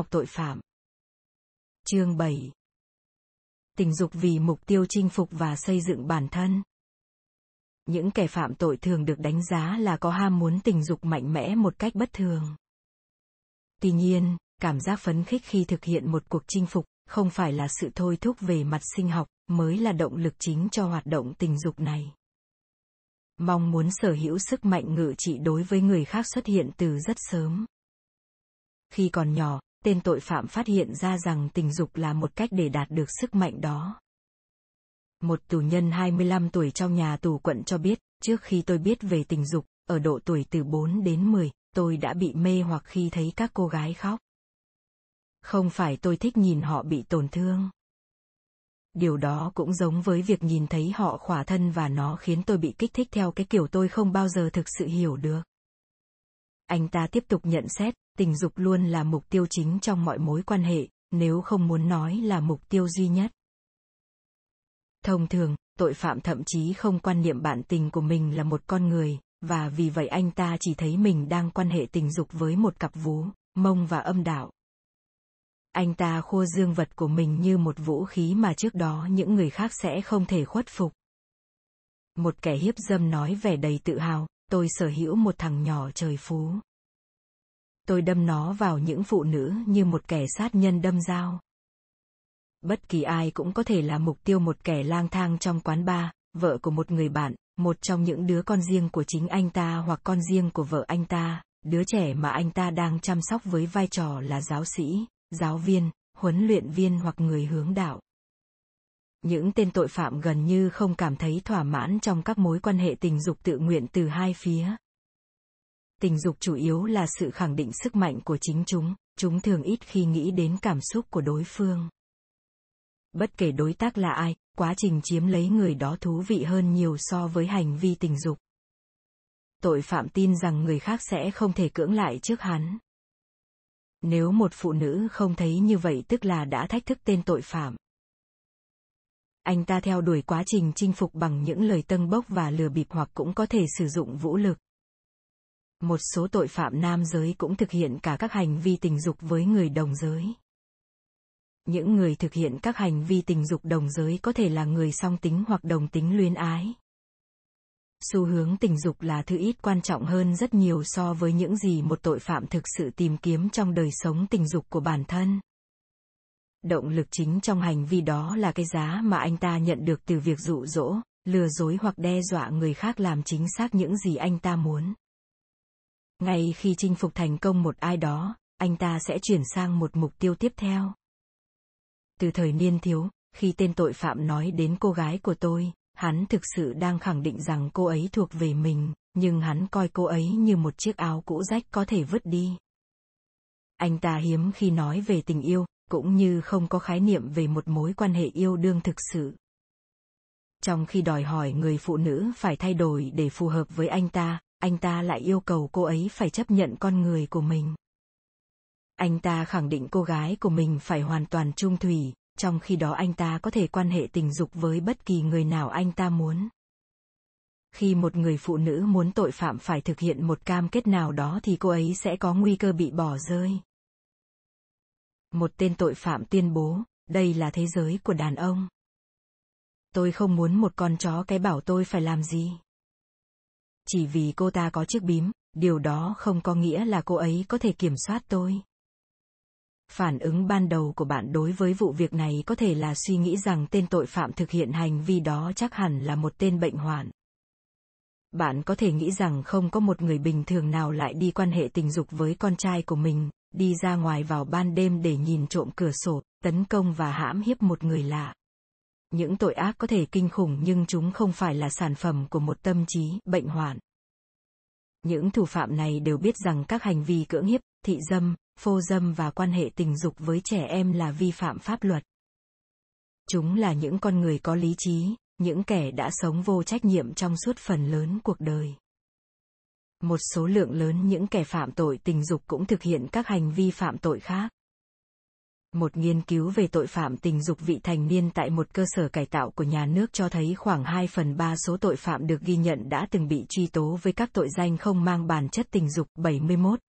học tội phạm. Chương 7 Tình dục vì mục tiêu chinh phục và xây dựng bản thân. Những kẻ phạm tội thường được đánh giá là có ham muốn tình dục mạnh mẽ một cách bất thường. Tuy nhiên, cảm giác phấn khích khi thực hiện một cuộc chinh phục không phải là sự thôi thúc về mặt sinh học mới là động lực chính cho hoạt động tình dục này mong muốn sở hữu sức mạnh ngự trị đối với người khác xuất hiện từ rất sớm khi còn nhỏ tên tội phạm phát hiện ra rằng tình dục là một cách để đạt được sức mạnh đó. Một tù nhân 25 tuổi trong nhà tù quận cho biết, trước khi tôi biết về tình dục, ở độ tuổi từ 4 đến 10, tôi đã bị mê hoặc khi thấy các cô gái khóc. Không phải tôi thích nhìn họ bị tổn thương. Điều đó cũng giống với việc nhìn thấy họ khỏa thân và nó khiến tôi bị kích thích theo cái kiểu tôi không bao giờ thực sự hiểu được. Anh ta tiếp tục nhận xét, tình dục luôn là mục tiêu chính trong mọi mối quan hệ, nếu không muốn nói là mục tiêu duy nhất. Thông thường, tội phạm thậm chí không quan niệm bạn tình của mình là một con người, và vì vậy anh ta chỉ thấy mình đang quan hệ tình dục với một cặp vú, mông và âm đạo. Anh ta khua dương vật của mình như một vũ khí mà trước đó những người khác sẽ không thể khuất phục. Một kẻ hiếp dâm nói vẻ đầy tự hào, tôi sở hữu một thằng nhỏ trời phú. Tôi đâm nó vào những phụ nữ như một kẻ sát nhân đâm dao. Bất kỳ ai cũng có thể là mục tiêu một kẻ lang thang trong quán bar, vợ của một người bạn, một trong những đứa con riêng của chính anh ta hoặc con riêng của vợ anh ta, đứa trẻ mà anh ta đang chăm sóc với vai trò là giáo sĩ, giáo viên, huấn luyện viên hoặc người hướng đạo. Những tên tội phạm gần như không cảm thấy thỏa mãn trong các mối quan hệ tình dục tự nguyện từ hai phía. Tình dục chủ yếu là sự khẳng định sức mạnh của chính chúng, chúng thường ít khi nghĩ đến cảm xúc của đối phương. Bất kể đối tác là ai, quá trình chiếm lấy người đó thú vị hơn nhiều so với hành vi tình dục. Tội phạm tin rằng người khác sẽ không thể cưỡng lại trước hắn. Nếu một phụ nữ không thấy như vậy tức là đã thách thức tên tội phạm. Anh ta theo đuổi quá trình chinh phục bằng những lời tâng bốc và lừa bịp hoặc cũng có thể sử dụng vũ lực. Một số tội phạm nam giới cũng thực hiện cả các hành vi tình dục với người đồng giới. Những người thực hiện các hành vi tình dục đồng giới có thể là người song tính hoặc đồng tính luyến ái. Xu hướng tình dục là thứ ít quan trọng hơn rất nhiều so với những gì một tội phạm thực sự tìm kiếm trong đời sống tình dục của bản thân. Động lực chính trong hành vi đó là cái giá mà anh ta nhận được từ việc dụ dỗ, lừa dối hoặc đe dọa người khác làm chính xác những gì anh ta muốn. Ngay khi chinh phục thành công một ai đó, anh ta sẽ chuyển sang một mục tiêu tiếp theo. Từ thời niên thiếu, khi tên tội phạm nói đến cô gái của tôi, hắn thực sự đang khẳng định rằng cô ấy thuộc về mình, nhưng hắn coi cô ấy như một chiếc áo cũ rách có thể vứt đi. Anh ta hiếm khi nói về tình yêu, cũng như không có khái niệm về một mối quan hệ yêu đương thực sự. Trong khi đòi hỏi người phụ nữ phải thay đổi để phù hợp với anh ta, anh ta lại yêu cầu cô ấy phải chấp nhận con người của mình. Anh ta khẳng định cô gái của mình phải hoàn toàn trung thủy, trong khi đó anh ta có thể quan hệ tình dục với bất kỳ người nào anh ta muốn. Khi một người phụ nữ muốn tội phạm phải thực hiện một cam kết nào đó thì cô ấy sẽ có nguy cơ bị bỏ rơi. Một tên tội phạm tuyên bố, đây là thế giới của đàn ông. Tôi không muốn một con chó cái bảo tôi phải làm gì chỉ vì cô ta có chiếc bím, điều đó không có nghĩa là cô ấy có thể kiểm soát tôi. Phản ứng ban đầu của bạn đối với vụ việc này có thể là suy nghĩ rằng tên tội phạm thực hiện hành vi đó chắc hẳn là một tên bệnh hoạn. Bạn có thể nghĩ rằng không có một người bình thường nào lại đi quan hệ tình dục với con trai của mình, đi ra ngoài vào ban đêm để nhìn trộm cửa sổ, tấn công và hãm hiếp một người lạ. Những tội ác có thể kinh khủng nhưng chúng không phải là sản phẩm của một tâm trí bệnh hoạn. Những thủ phạm này đều biết rằng các hành vi cưỡng hiếp, thị dâm, phô dâm và quan hệ tình dục với trẻ em là vi phạm pháp luật. Chúng là những con người có lý trí, những kẻ đã sống vô trách nhiệm trong suốt phần lớn cuộc đời. Một số lượng lớn những kẻ phạm tội tình dục cũng thực hiện các hành vi phạm tội khác. Một nghiên cứu về tội phạm tình dục vị thành niên tại một cơ sở cải tạo của nhà nước cho thấy khoảng 2 phần 3 số tội phạm được ghi nhận đã từng bị truy tố với các tội danh không mang bản chất tình dục 71.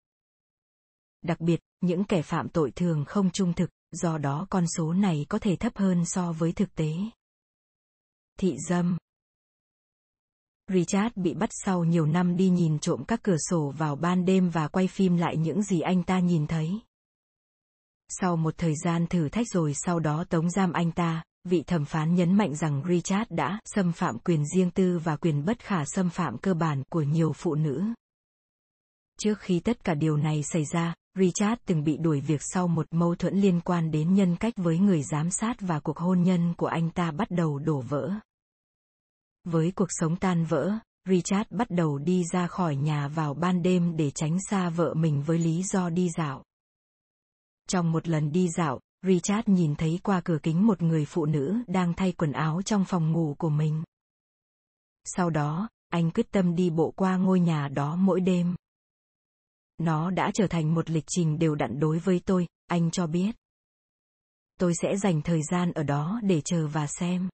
Đặc biệt, những kẻ phạm tội thường không trung thực, do đó con số này có thể thấp hơn so với thực tế. Thị dâm Richard bị bắt sau nhiều năm đi nhìn trộm các cửa sổ vào ban đêm và quay phim lại những gì anh ta nhìn thấy. Sau một thời gian thử thách rồi sau đó tống giam anh ta, vị thẩm phán nhấn mạnh rằng Richard đã xâm phạm quyền riêng tư và quyền bất khả xâm phạm cơ bản của nhiều phụ nữ. Trước khi tất cả điều này xảy ra, Richard từng bị đuổi việc sau một mâu thuẫn liên quan đến nhân cách với người giám sát và cuộc hôn nhân của anh ta bắt đầu đổ vỡ. Với cuộc sống tan vỡ, Richard bắt đầu đi ra khỏi nhà vào ban đêm để tránh xa vợ mình với lý do đi dạo. Trong một lần đi dạo, Richard nhìn thấy qua cửa kính một người phụ nữ đang thay quần áo trong phòng ngủ của mình. Sau đó, anh quyết tâm đi bộ qua ngôi nhà đó mỗi đêm. Nó đã trở thành một lịch trình đều đặn đối với tôi, anh cho biết. Tôi sẽ dành thời gian ở đó để chờ và xem.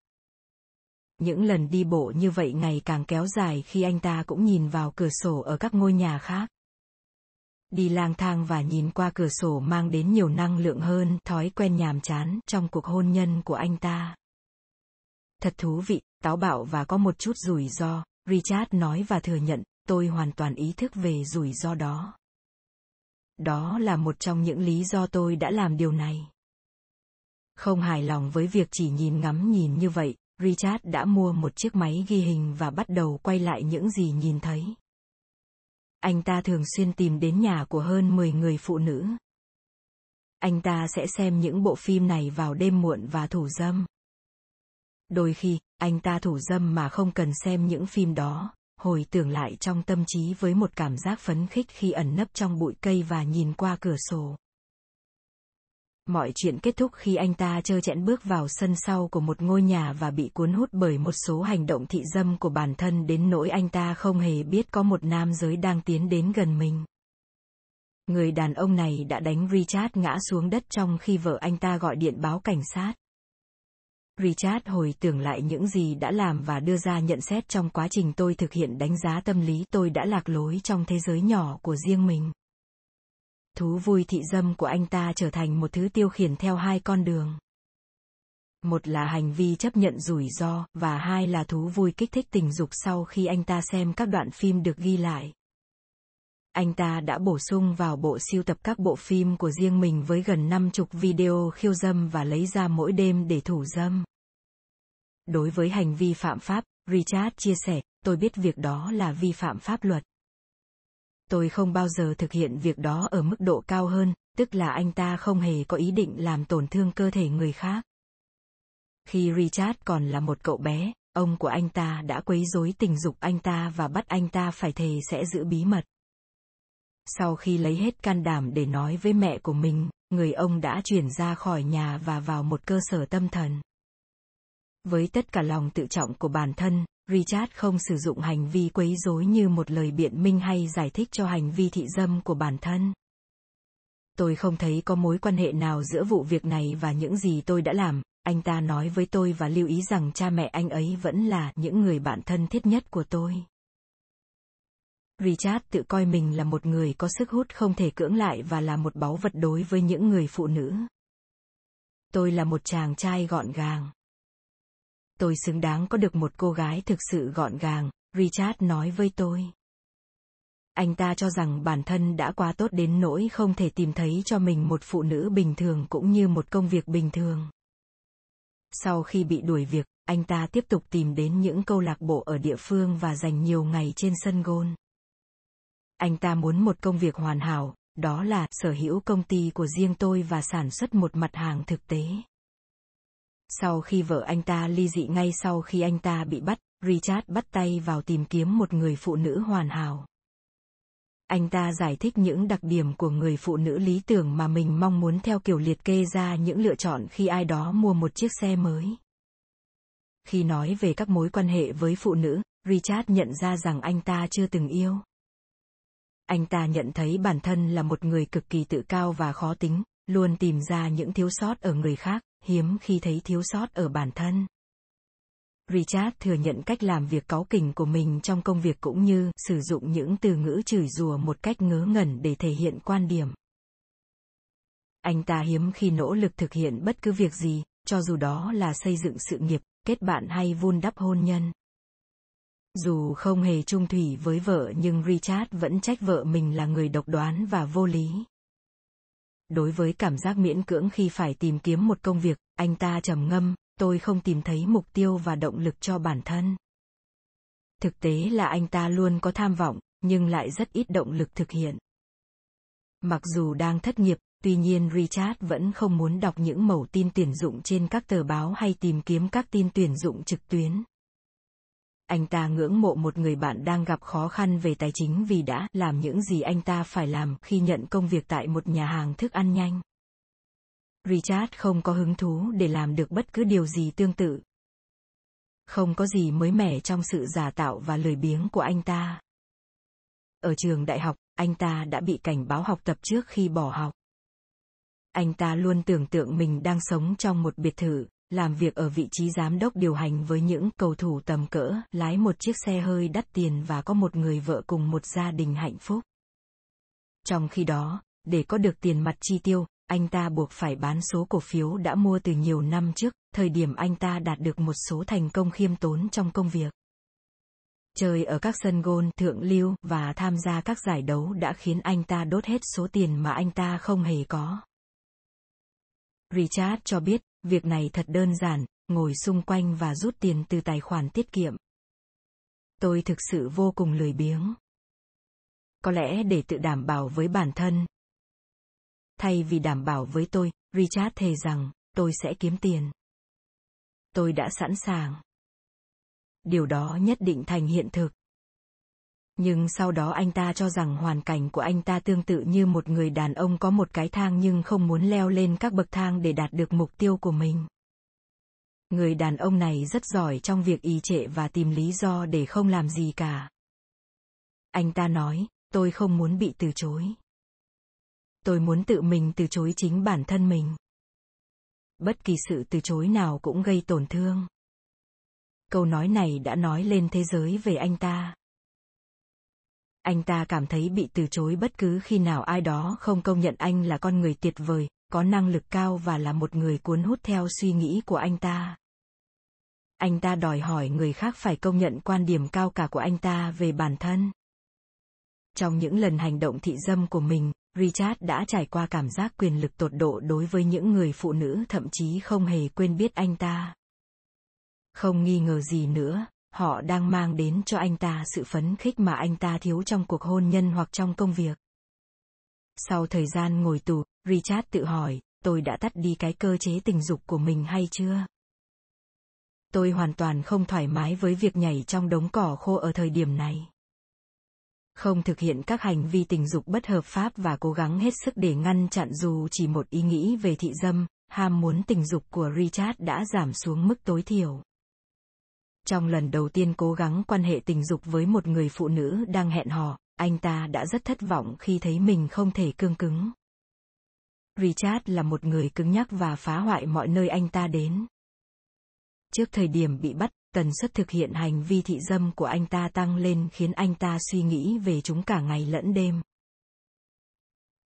Những lần đi bộ như vậy ngày càng kéo dài khi anh ta cũng nhìn vào cửa sổ ở các ngôi nhà khác. Đi lang thang và nhìn qua cửa sổ mang đến nhiều năng lượng hơn thói quen nhàm chán trong cuộc hôn nhân của anh ta. Thật thú vị, táo bạo và có một chút rủi ro, Richard nói và thừa nhận, tôi hoàn toàn ý thức về rủi ro đó. Đó là một trong những lý do tôi đã làm điều này. Không hài lòng với việc chỉ nhìn ngắm nhìn như vậy, Richard đã mua một chiếc máy ghi hình và bắt đầu quay lại những gì nhìn thấy. Anh ta thường xuyên tìm đến nhà của hơn 10 người phụ nữ. Anh ta sẽ xem những bộ phim này vào đêm muộn và thủ dâm. Đôi khi, anh ta thủ dâm mà không cần xem những phim đó, hồi tưởng lại trong tâm trí với một cảm giác phấn khích khi ẩn nấp trong bụi cây và nhìn qua cửa sổ. Mọi chuyện kết thúc khi anh ta trơ chẽn bước vào sân sau của một ngôi nhà và bị cuốn hút bởi một số hành động thị dâm của bản thân đến nỗi anh ta không hề biết có một nam giới đang tiến đến gần mình. Người đàn ông này đã đánh Richard ngã xuống đất trong khi vợ anh ta gọi điện báo cảnh sát. Richard hồi tưởng lại những gì đã làm và đưa ra nhận xét trong quá trình tôi thực hiện đánh giá tâm lý tôi đã lạc lối trong thế giới nhỏ của riêng mình thú vui thị dâm của anh ta trở thành một thứ tiêu khiển theo hai con đường. Một là hành vi chấp nhận rủi ro, và hai là thú vui kích thích tình dục sau khi anh ta xem các đoạn phim được ghi lại. Anh ta đã bổ sung vào bộ siêu tập các bộ phim của riêng mình với gần năm chục video khiêu dâm và lấy ra mỗi đêm để thủ dâm. Đối với hành vi phạm pháp, Richard chia sẻ, tôi biết việc đó là vi phạm pháp luật tôi không bao giờ thực hiện việc đó ở mức độ cao hơn, tức là anh ta không hề có ý định làm tổn thương cơ thể người khác. Khi Richard còn là một cậu bé, ông của anh ta đã quấy rối tình dục anh ta và bắt anh ta phải thề sẽ giữ bí mật. Sau khi lấy hết can đảm để nói với mẹ của mình, người ông đã chuyển ra khỏi nhà và vào một cơ sở tâm thần. Với tất cả lòng tự trọng của bản thân, Richard không sử dụng hành vi quấy rối như một lời biện minh hay giải thích cho hành vi thị dâm của bản thân. Tôi không thấy có mối quan hệ nào giữa vụ việc này và những gì tôi đã làm, anh ta nói với tôi và lưu ý rằng cha mẹ anh ấy vẫn là những người bạn thân thiết nhất của tôi. Richard tự coi mình là một người có sức hút không thể cưỡng lại và là một báu vật đối với những người phụ nữ. Tôi là một chàng trai gọn gàng tôi xứng đáng có được một cô gái thực sự gọn gàng, Richard nói với tôi. Anh ta cho rằng bản thân đã quá tốt đến nỗi không thể tìm thấy cho mình một phụ nữ bình thường cũng như một công việc bình thường. Sau khi bị đuổi việc, anh ta tiếp tục tìm đến những câu lạc bộ ở địa phương và dành nhiều ngày trên sân gôn. Anh ta muốn một công việc hoàn hảo, đó là sở hữu công ty của riêng tôi và sản xuất một mặt hàng thực tế. Sau khi vợ anh ta ly dị ngay sau khi anh ta bị bắt, Richard bắt tay vào tìm kiếm một người phụ nữ hoàn hảo. Anh ta giải thích những đặc điểm của người phụ nữ lý tưởng mà mình mong muốn theo kiểu liệt kê ra những lựa chọn khi ai đó mua một chiếc xe mới. Khi nói về các mối quan hệ với phụ nữ, Richard nhận ra rằng anh ta chưa từng yêu. Anh ta nhận thấy bản thân là một người cực kỳ tự cao và khó tính, luôn tìm ra những thiếu sót ở người khác, hiếm khi thấy thiếu sót ở bản thân. Richard thừa nhận cách làm việc cáu kỉnh của mình trong công việc cũng như sử dụng những từ ngữ chửi rủa một cách ngớ ngẩn để thể hiện quan điểm. anh ta hiếm khi nỗ lực thực hiện bất cứ việc gì, cho dù đó là xây dựng sự nghiệp, kết bạn hay vun đắp hôn nhân. Dù không hề trung thủy với vợ nhưng Richard vẫn trách vợ mình là người độc đoán và vô lý. Đối với cảm giác miễn cưỡng khi phải tìm kiếm một công việc, anh ta trầm ngâm, tôi không tìm thấy mục tiêu và động lực cho bản thân. Thực tế là anh ta luôn có tham vọng, nhưng lại rất ít động lực thực hiện. Mặc dù đang thất nghiệp, tuy nhiên Richard vẫn không muốn đọc những mẩu tin tuyển dụng trên các tờ báo hay tìm kiếm các tin tuyển dụng trực tuyến. Anh ta ngưỡng mộ một người bạn đang gặp khó khăn về tài chính vì đã làm những gì anh ta phải làm khi nhận công việc tại một nhà hàng thức ăn nhanh. Richard không có hứng thú để làm được bất cứ điều gì tương tự. Không có gì mới mẻ trong sự giả tạo và lười biếng của anh ta. Ở trường đại học, anh ta đã bị cảnh báo học tập trước khi bỏ học. Anh ta luôn tưởng tượng mình đang sống trong một biệt thự, làm việc ở vị trí giám đốc điều hành với những cầu thủ tầm cỡ, lái một chiếc xe hơi đắt tiền và có một người vợ cùng một gia đình hạnh phúc. Trong khi đó, để có được tiền mặt chi tiêu, anh ta buộc phải bán số cổ phiếu đã mua từ nhiều năm trước, thời điểm anh ta đạt được một số thành công khiêm tốn trong công việc. Chơi ở các sân gôn thượng lưu và tham gia các giải đấu đã khiến anh ta đốt hết số tiền mà anh ta không hề có. Richard cho biết, việc này thật đơn giản, ngồi xung quanh và rút tiền từ tài khoản tiết kiệm. Tôi thực sự vô cùng lười biếng. Có lẽ để tự đảm bảo với bản thân. Thay vì đảm bảo với tôi, Richard thề rằng, tôi sẽ kiếm tiền. Tôi đã sẵn sàng. Điều đó nhất định thành hiện thực. Nhưng sau đó anh ta cho rằng hoàn cảnh của anh ta tương tự như một người đàn ông có một cái thang nhưng không muốn leo lên các bậc thang để đạt được mục tiêu của mình. Người đàn ông này rất giỏi trong việc ý trệ và tìm lý do để không làm gì cả. Anh ta nói, tôi không muốn bị từ chối. Tôi muốn tự mình từ chối chính bản thân mình. Bất kỳ sự từ chối nào cũng gây tổn thương. Câu nói này đã nói lên thế giới về anh ta anh ta cảm thấy bị từ chối bất cứ khi nào ai đó không công nhận anh là con người tuyệt vời, có năng lực cao và là một người cuốn hút theo suy nghĩ của anh ta. Anh ta đòi hỏi người khác phải công nhận quan điểm cao cả của anh ta về bản thân. Trong những lần hành động thị dâm của mình, Richard đã trải qua cảm giác quyền lực tột độ đối với những người phụ nữ thậm chí không hề quên biết anh ta. Không nghi ngờ gì nữa, họ đang mang đến cho anh ta sự phấn khích mà anh ta thiếu trong cuộc hôn nhân hoặc trong công việc. Sau thời gian ngồi tù, Richard tự hỏi, tôi đã tắt đi cái cơ chế tình dục của mình hay chưa? Tôi hoàn toàn không thoải mái với việc nhảy trong đống cỏ khô ở thời điểm này. Không thực hiện các hành vi tình dục bất hợp pháp và cố gắng hết sức để ngăn chặn dù chỉ một ý nghĩ về thị dâm, ham muốn tình dục của Richard đã giảm xuống mức tối thiểu. Trong lần đầu tiên cố gắng quan hệ tình dục với một người phụ nữ đang hẹn hò, anh ta đã rất thất vọng khi thấy mình không thể cương cứng. Richard là một người cứng nhắc và phá hoại mọi nơi anh ta đến. Trước thời điểm bị bắt, tần suất thực hiện hành vi thị dâm của anh ta tăng lên khiến anh ta suy nghĩ về chúng cả ngày lẫn đêm.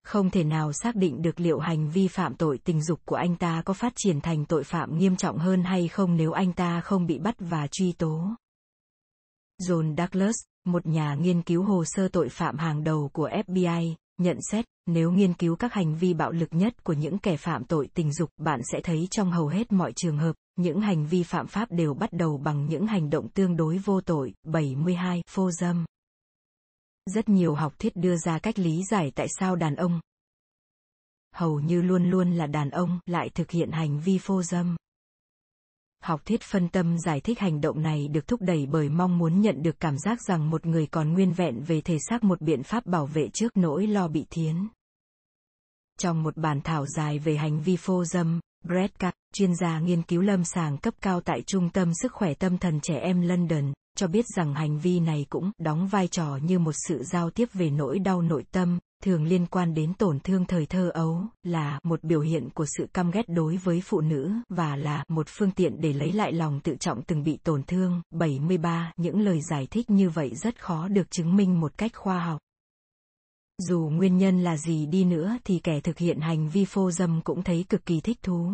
Không thể nào xác định được liệu hành vi phạm tội tình dục của anh ta có phát triển thành tội phạm nghiêm trọng hơn hay không nếu anh ta không bị bắt và truy tố. John Douglas, một nhà nghiên cứu hồ sơ tội phạm hàng đầu của FBI, nhận xét, nếu nghiên cứu các hành vi bạo lực nhất của những kẻ phạm tội tình dục, bạn sẽ thấy trong hầu hết mọi trường hợp, những hành vi phạm pháp đều bắt đầu bằng những hành động tương đối vô tội. 72. Phô dâm rất nhiều học thuyết đưa ra cách lý giải tại sao đàn ông hầu như luôn luôn là đàn ông lại thực hiện hành vi phô dâm. Học thuyết phân tâm giải thích hành động này được thúc đẩy bởi mong muốn nhận được cảm giác rằng một người còn nguyên vẹn về thể xác một biện pháp bảo vệ trước nỗi lo bị thiến. Trong một bản thảo dài về hành vi phô dâm, Brett Kapp, chuyên gia nghiên cứu lâm sàng cấp cao tại Trung tâm Sức khỏe Tâm thần Trẻ Em London, cho biết rằng hành vi này cũng đóng vai trò như một sự giao tiếp về nỗi đau nội tâm, thường liên quan đến tổn thương thời thơ ấu, là một biểu hiện của sự căm ghét đối với phụ nữ và là một phương tiện để lấy lại lòng tự trọng từng bị tổn thương. 73. Những lời giải thích như vậy rất khó được chứng minh một cách khoa học. Dù nguyên nhân là gì đi nữa thì kẻ thực hiện hành vi phô dâm cũng thấy cực kỳ thích thú.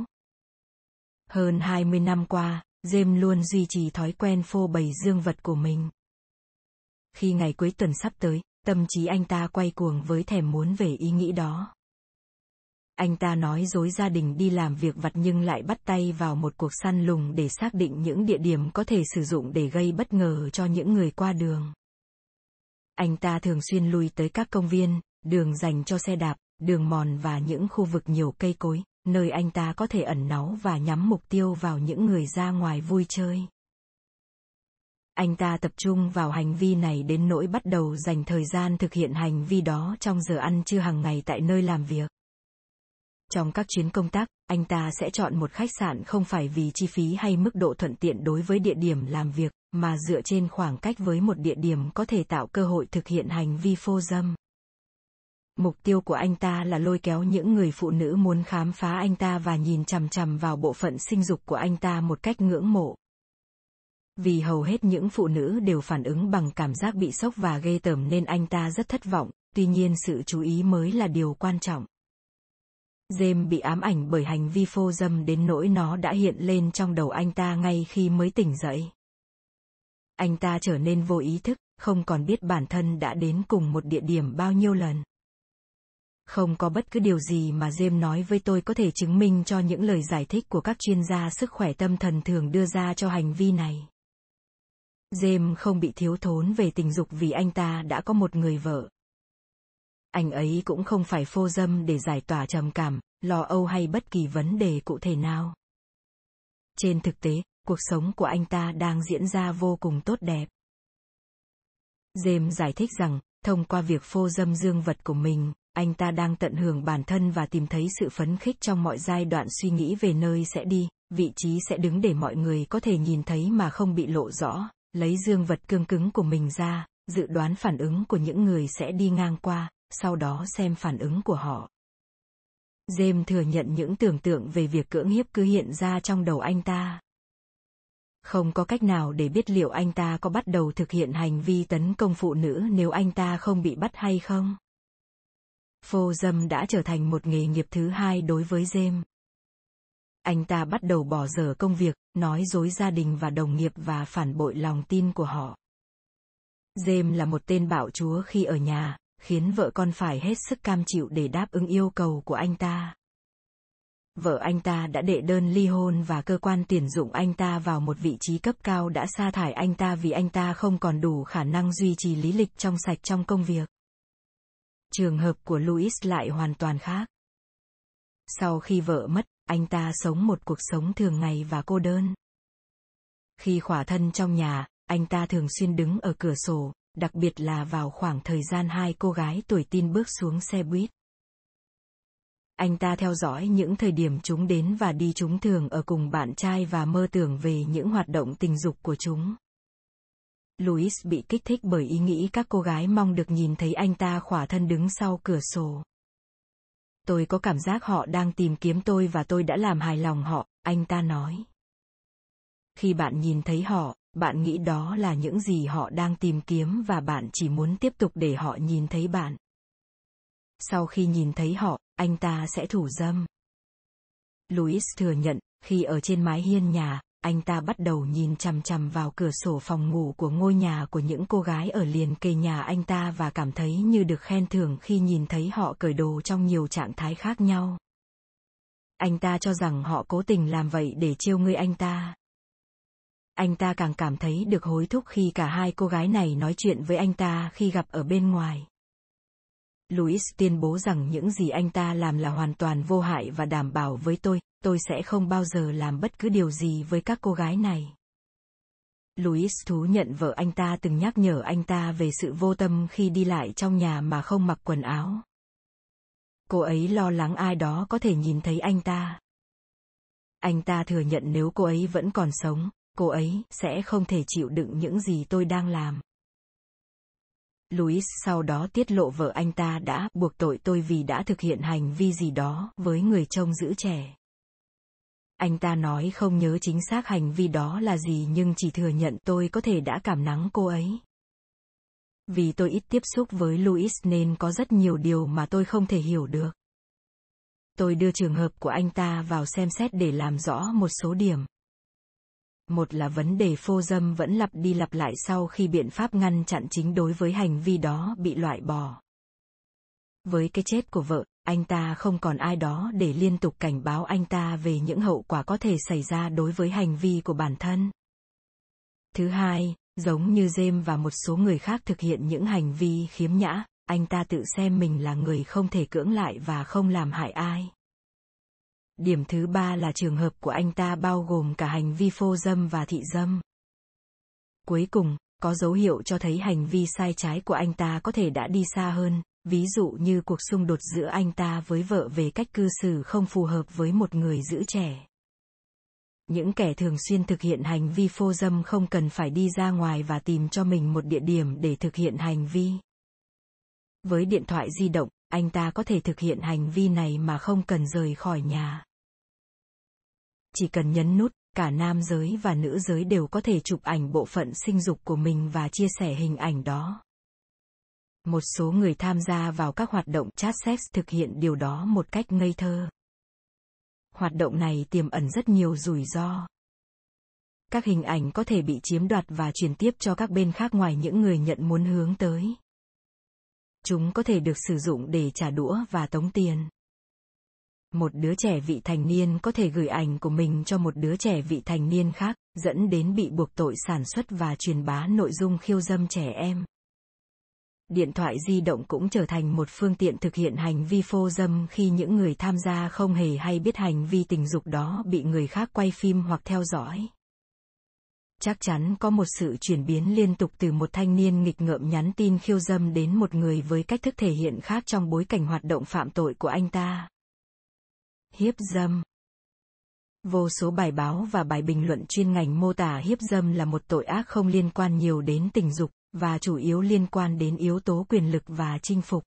Hơn 20 năm qua, James luôn duy trì thói quen phô bày dương vật của mình. Khi ngày cuối tuần sắp tới, tâm trí anh ta quay cuồng với thèm muốn về ý nghĩ đó. Anh ta nói dối gia đình đi làm việc vặt nhưng lại bắt tay vào một cuộc săn lùng để xác định những địa điểm có thể sử dụng để gây bất ngờ cho những người qua đường. Anh ta thường xuyên lui tới các công viên, đường dành cho xe đạp, đường mòn và những khu vực nhiều cây cối, nơi anh ta có thể ẩn náu và nhắm mục tiêu vào những người ra ngoài vui chơi. Anh ta tập trung vào hành vi này đến nỗi bắt đầu dành thời gian thực hiện hành vi đó trong giờ ăn trưa hàng ngày tại nơi làm việc. Trong các chuyến công tác, anh ta sẽ chọn một khách sạn không phải vì chi phí hay mức độ thuận tiện đối với địa điểm làm việc, mà dựa trên khoảng cách với một địa điểm có thể tạo cơ hội thực hiện hành vi phô dâm. Mục tiêu của anh ta là lôi kéo những người phụ nữ muốn khám phá anh ta và nhìn chằm chằm vào bộ phận sinh dục của anh ta một cách ngưỡng mộ. Vì hầu hết những phụ nữ đều phản ứng bằng cảm giác bị sốc và ghê tởm nên anh ta rất thất vọng, tuy nhiên sự chú ý mới là điều quan trọng. James bị ám ảnh bởi hành vi phô dâm đến nỗi nó đã hiện lên trong đầu anh ta ngay khi mới tỉnh dậy. Anh ta trở nên vô ý thức, không còn biết bản thân đã đến cùng một địa điểm bao nhiêu lần. Không có bất cứ điều gì mà James nói với tôi có thể chứng minh cho những lời giải thích của các chuyên gia sức khỏe tâm thần thường đưa ra cho hành vi này. James không bị thiếu thốn về tình dục vì anh ta đã có một người vợ. Anh ấy cũng không phải phô dâm để giải tỏa trầm cảm, lo âu hay bất kỳ vấn đề cụ thể nào. Trên thực tế, cuộc sống của anh ta đang diễn ra vô cùng tốt đẹp. James giải thích rằng, thông qua việc phô dâm dương vật của mình, anh ta đang tận hưởng bản thân và tìm thấy sự phấn khích trong mọi giai đoạn suy nghĩ về nơi sẽ đi, vị trí sẽ đứng để mọi người có thể nhìn thấy mà không bị lộ rõ, lấy dương vật cương cứng của mình ra, dự đoán phản ứng của những người sẽ đi ngang qua, sau đó xem phản ứng của họ. James thừa nhận những tưởng tượng về việc cưỡng hiếp cứ hiện ra trong đầu anh ta. Không có cách nào để biết liệu anh ta có bắt đầu thực hiện hành vi tấn công phụ nữ nếu anh ta không bị bắt hay không. Phô dâm đã trở thành một nghề nghiệp thứ hai đối với James. Anh ta bắt đầu bỏ dở công việc, nói dối gia đình và đồng nghiệp và phản bội lòng tin của họ. James là một tên bạo chúa khi ở nhà, khiến vợ con phải hết sức cam chịu để đáp ứng yêu cầu của anh ta. Vợ anh ta đã đệ đơn ly hôn và cơ quan tuyển dụng anh ta vào một vị trí cấp cao đã sa thải anh ta vì anh ta không còn đủ khả năng duy trì lý lịch trong sạch trong công việc. Trường hợp của Louis lại hoàn toàn khác. Sau khi vợ mất, anh ta sống một cuộc sống thường ngày và cô đơn. Khi khỏa thân trong nhà, anh ta thường xuyên đứng ở cửa sổ, đặc biệt là vào khoảng thời gian hai cô gái tuổi tin bước xuống xe buýt. Anh ta theo dõi những thời điểm chúng đến và đi chúng thường ở cùng bạn trai và mơ tưởng về những hoạt động tình dục của chúng. Louis bị kích thích bởi ý nghĩ các cô gái mong được nhìn thấy anh ta khỏa thân đứng sau cửa sổ. Tôi có cảm giác họ đang tìm kiếm tôi và tôi đã làm hài lòng họ, anh ta nói. Khi bạn nhìn thấy họ, bạn nghĩ đó là những gì họ đang tìm kiếm và bạn chỉ muốn tiếp tục để họ nhìn thấy bạn. Sau khi nhìn thấy họ, anh ta sẽ thủ dâm. Louis thừa nhận, khi ở trên mái hiên nhà, anh ta bắt đầu nhìn chằm chằm vào cửa sổ phòng ngủ của ngôi nhà của những cô gái ở liền kề nhà anh ta và cảm thấy như được khen thưởng khi nhìn thấy họ cởi đồ trong nhiều trạng thái khác nhau. Anh ta cho rằng họ cố tình làm vậy để trêu ngươi anh ta. Anh ta càng cảm thấy được hối thúc khi cả hai cô gái này nói chuyện với anh ta khi gặp ở bên ngoài. Louis tuyên bố rằng những gì anh ta làm là hoàn toàn vô hại và đảm bảo với tôi, tôi sẽ không bao giờ làm bất cứ điều gì với các cô gái này. Louis thú nhận vợ anh ta từng nhắc nhở anh ta về sự vô tâm khi đi lại trong nhà mà không mặc quần áo. Cô ấy lo lắng ai đó có thể nhìn thấy anh ta. Anh ta thừa nhận nếu cô ấy vẫn còn sống, cô ấy sẽ không thể chịu đựng những gì tôi đang làm. Louis sau đó tiết lộ vợ anh ta đã buộc tội tôi vì đã thực hiện hành vi gì đó với người trông giữ trẻ. Anh ta nói không nhớ chính xác hành vi đó là gì nhưng chỉ thừa nhận tôi có thể đã cảm nắng cô ấy. Vì tôi ít tiếp xúc với Louis nên có rất nhiều điều mà tôi không thể hiểu được. Tôi đưa trường hợp của anh ta vào xem xét để làm rõ một số điểm. Một là vấn đề phô dâm vẫn lặp đi lặp lại sau khi biện pháp ngăn chặn chính đối với hành vi đó bị loại bỏ. Với cái chết của vợ, anh ta không còn ai đó để liên tục cảnh báo anh ta về những hậu quả có thể xảy ra đối với hành vi của bản thân. Thứ hai, giống như James và một số người khác thực hiện những hành vi khiếm nhã, anh ta tự xem mình là người không thể cưỡng lại và không làm hại ai. Điểm thứ ba là trường hợp của anh ta bao gồm cả hành vi phô dâm và thị dâm. Cuối cùng, có dấu hiệu cho thấy hành vi sai trái của anh ta có thể đã đi xa hơn, ví dụ như cuộc xung đột giữa anh ta với vợ về cách cư xử không phù hợp với một người giữ trẻ. Những kẻ thường xuyên thực hiện hành vi phô dâm không cần phải đi ra ngoài và tìm cho mình một địa điểm để thực hiện hành vi. Với điện thoại di động, anh ta có thể thực hiện hành vi này mà không cần rời khỏi nhà. Chỉ cần nhấn nút, cả nam giới và nữ giới đều có thể chụp ảnh bộ phận sinh dục của mình và chia sẻ hình ảnh đó. Một số người tham gia vào các hoạt động chat sex thực hiện điều đó một cách ngây thơ. Hoạt động này tiềm ẩn rất nhiều rủi ro. Các hình ảnh có thể bị chiếm đoạt và truyền tiếp cho các bên khác ngoài những người nhận muốn hướng tới. Chúng có thể được sử dụng để trả đũa và tống tiền. Một đứa trẻ vị thành niên có thể gửi ảnh của mình cho một đứa trẻ vị thành niên khác, dẫn đến bị buộc tội sản xuất và truyền bá nội dung khiêu dâm trẻ em. Điện thoại di động cũng trở thành một phương tiện thực hiện hành vi phô dâm khi những người tham gia không hề hay biết hành vi tình dục đó bị người khác quay phim hoặc theo dõi. Chắc chắn có một sự chuyển biến liên tục từ một thanh niên nghịch ngợm nhắn tin khiêu dâm đến một người với cách thức thể hiện khác trong bối cảnh hoạt động phạm tội của anh ta. Hiếp dâm Vô số bài báo và bài bình luận chuyên ngành mô tả hiếp dâm là một tội ác không liên quan nhiều đến tình dục, và chủ yếu liên quan đến yếu tố quyền lực và chinh phục.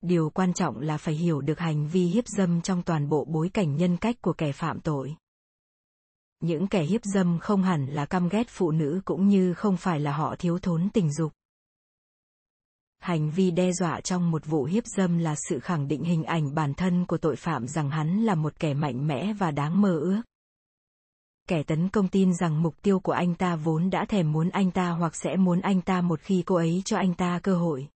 Điều quan trọng là phải hiểu được hành vi hiếp dâm trong toàn bộ bối cảnh nhân cách của kẻ phạm tội. Những kẻ hiếp dâm không hẳn là căm ghét phụ nữ cũng như không phải là họ thiếu thốn tình dục. Hành vi đe dọa trong một vụ hiếp dâm là sự khẳng định hình ảnh bản thân của tội phạm rằng hắn là một kẻ mạnh mẽ và đáng mơ ước kẻ tấn công tin rằng mục tiêu của anh ta vốn đã thèm muốn anh ta hoặc sẽ muốn anh ta một khi cô ấy cho anh ta cơ hội.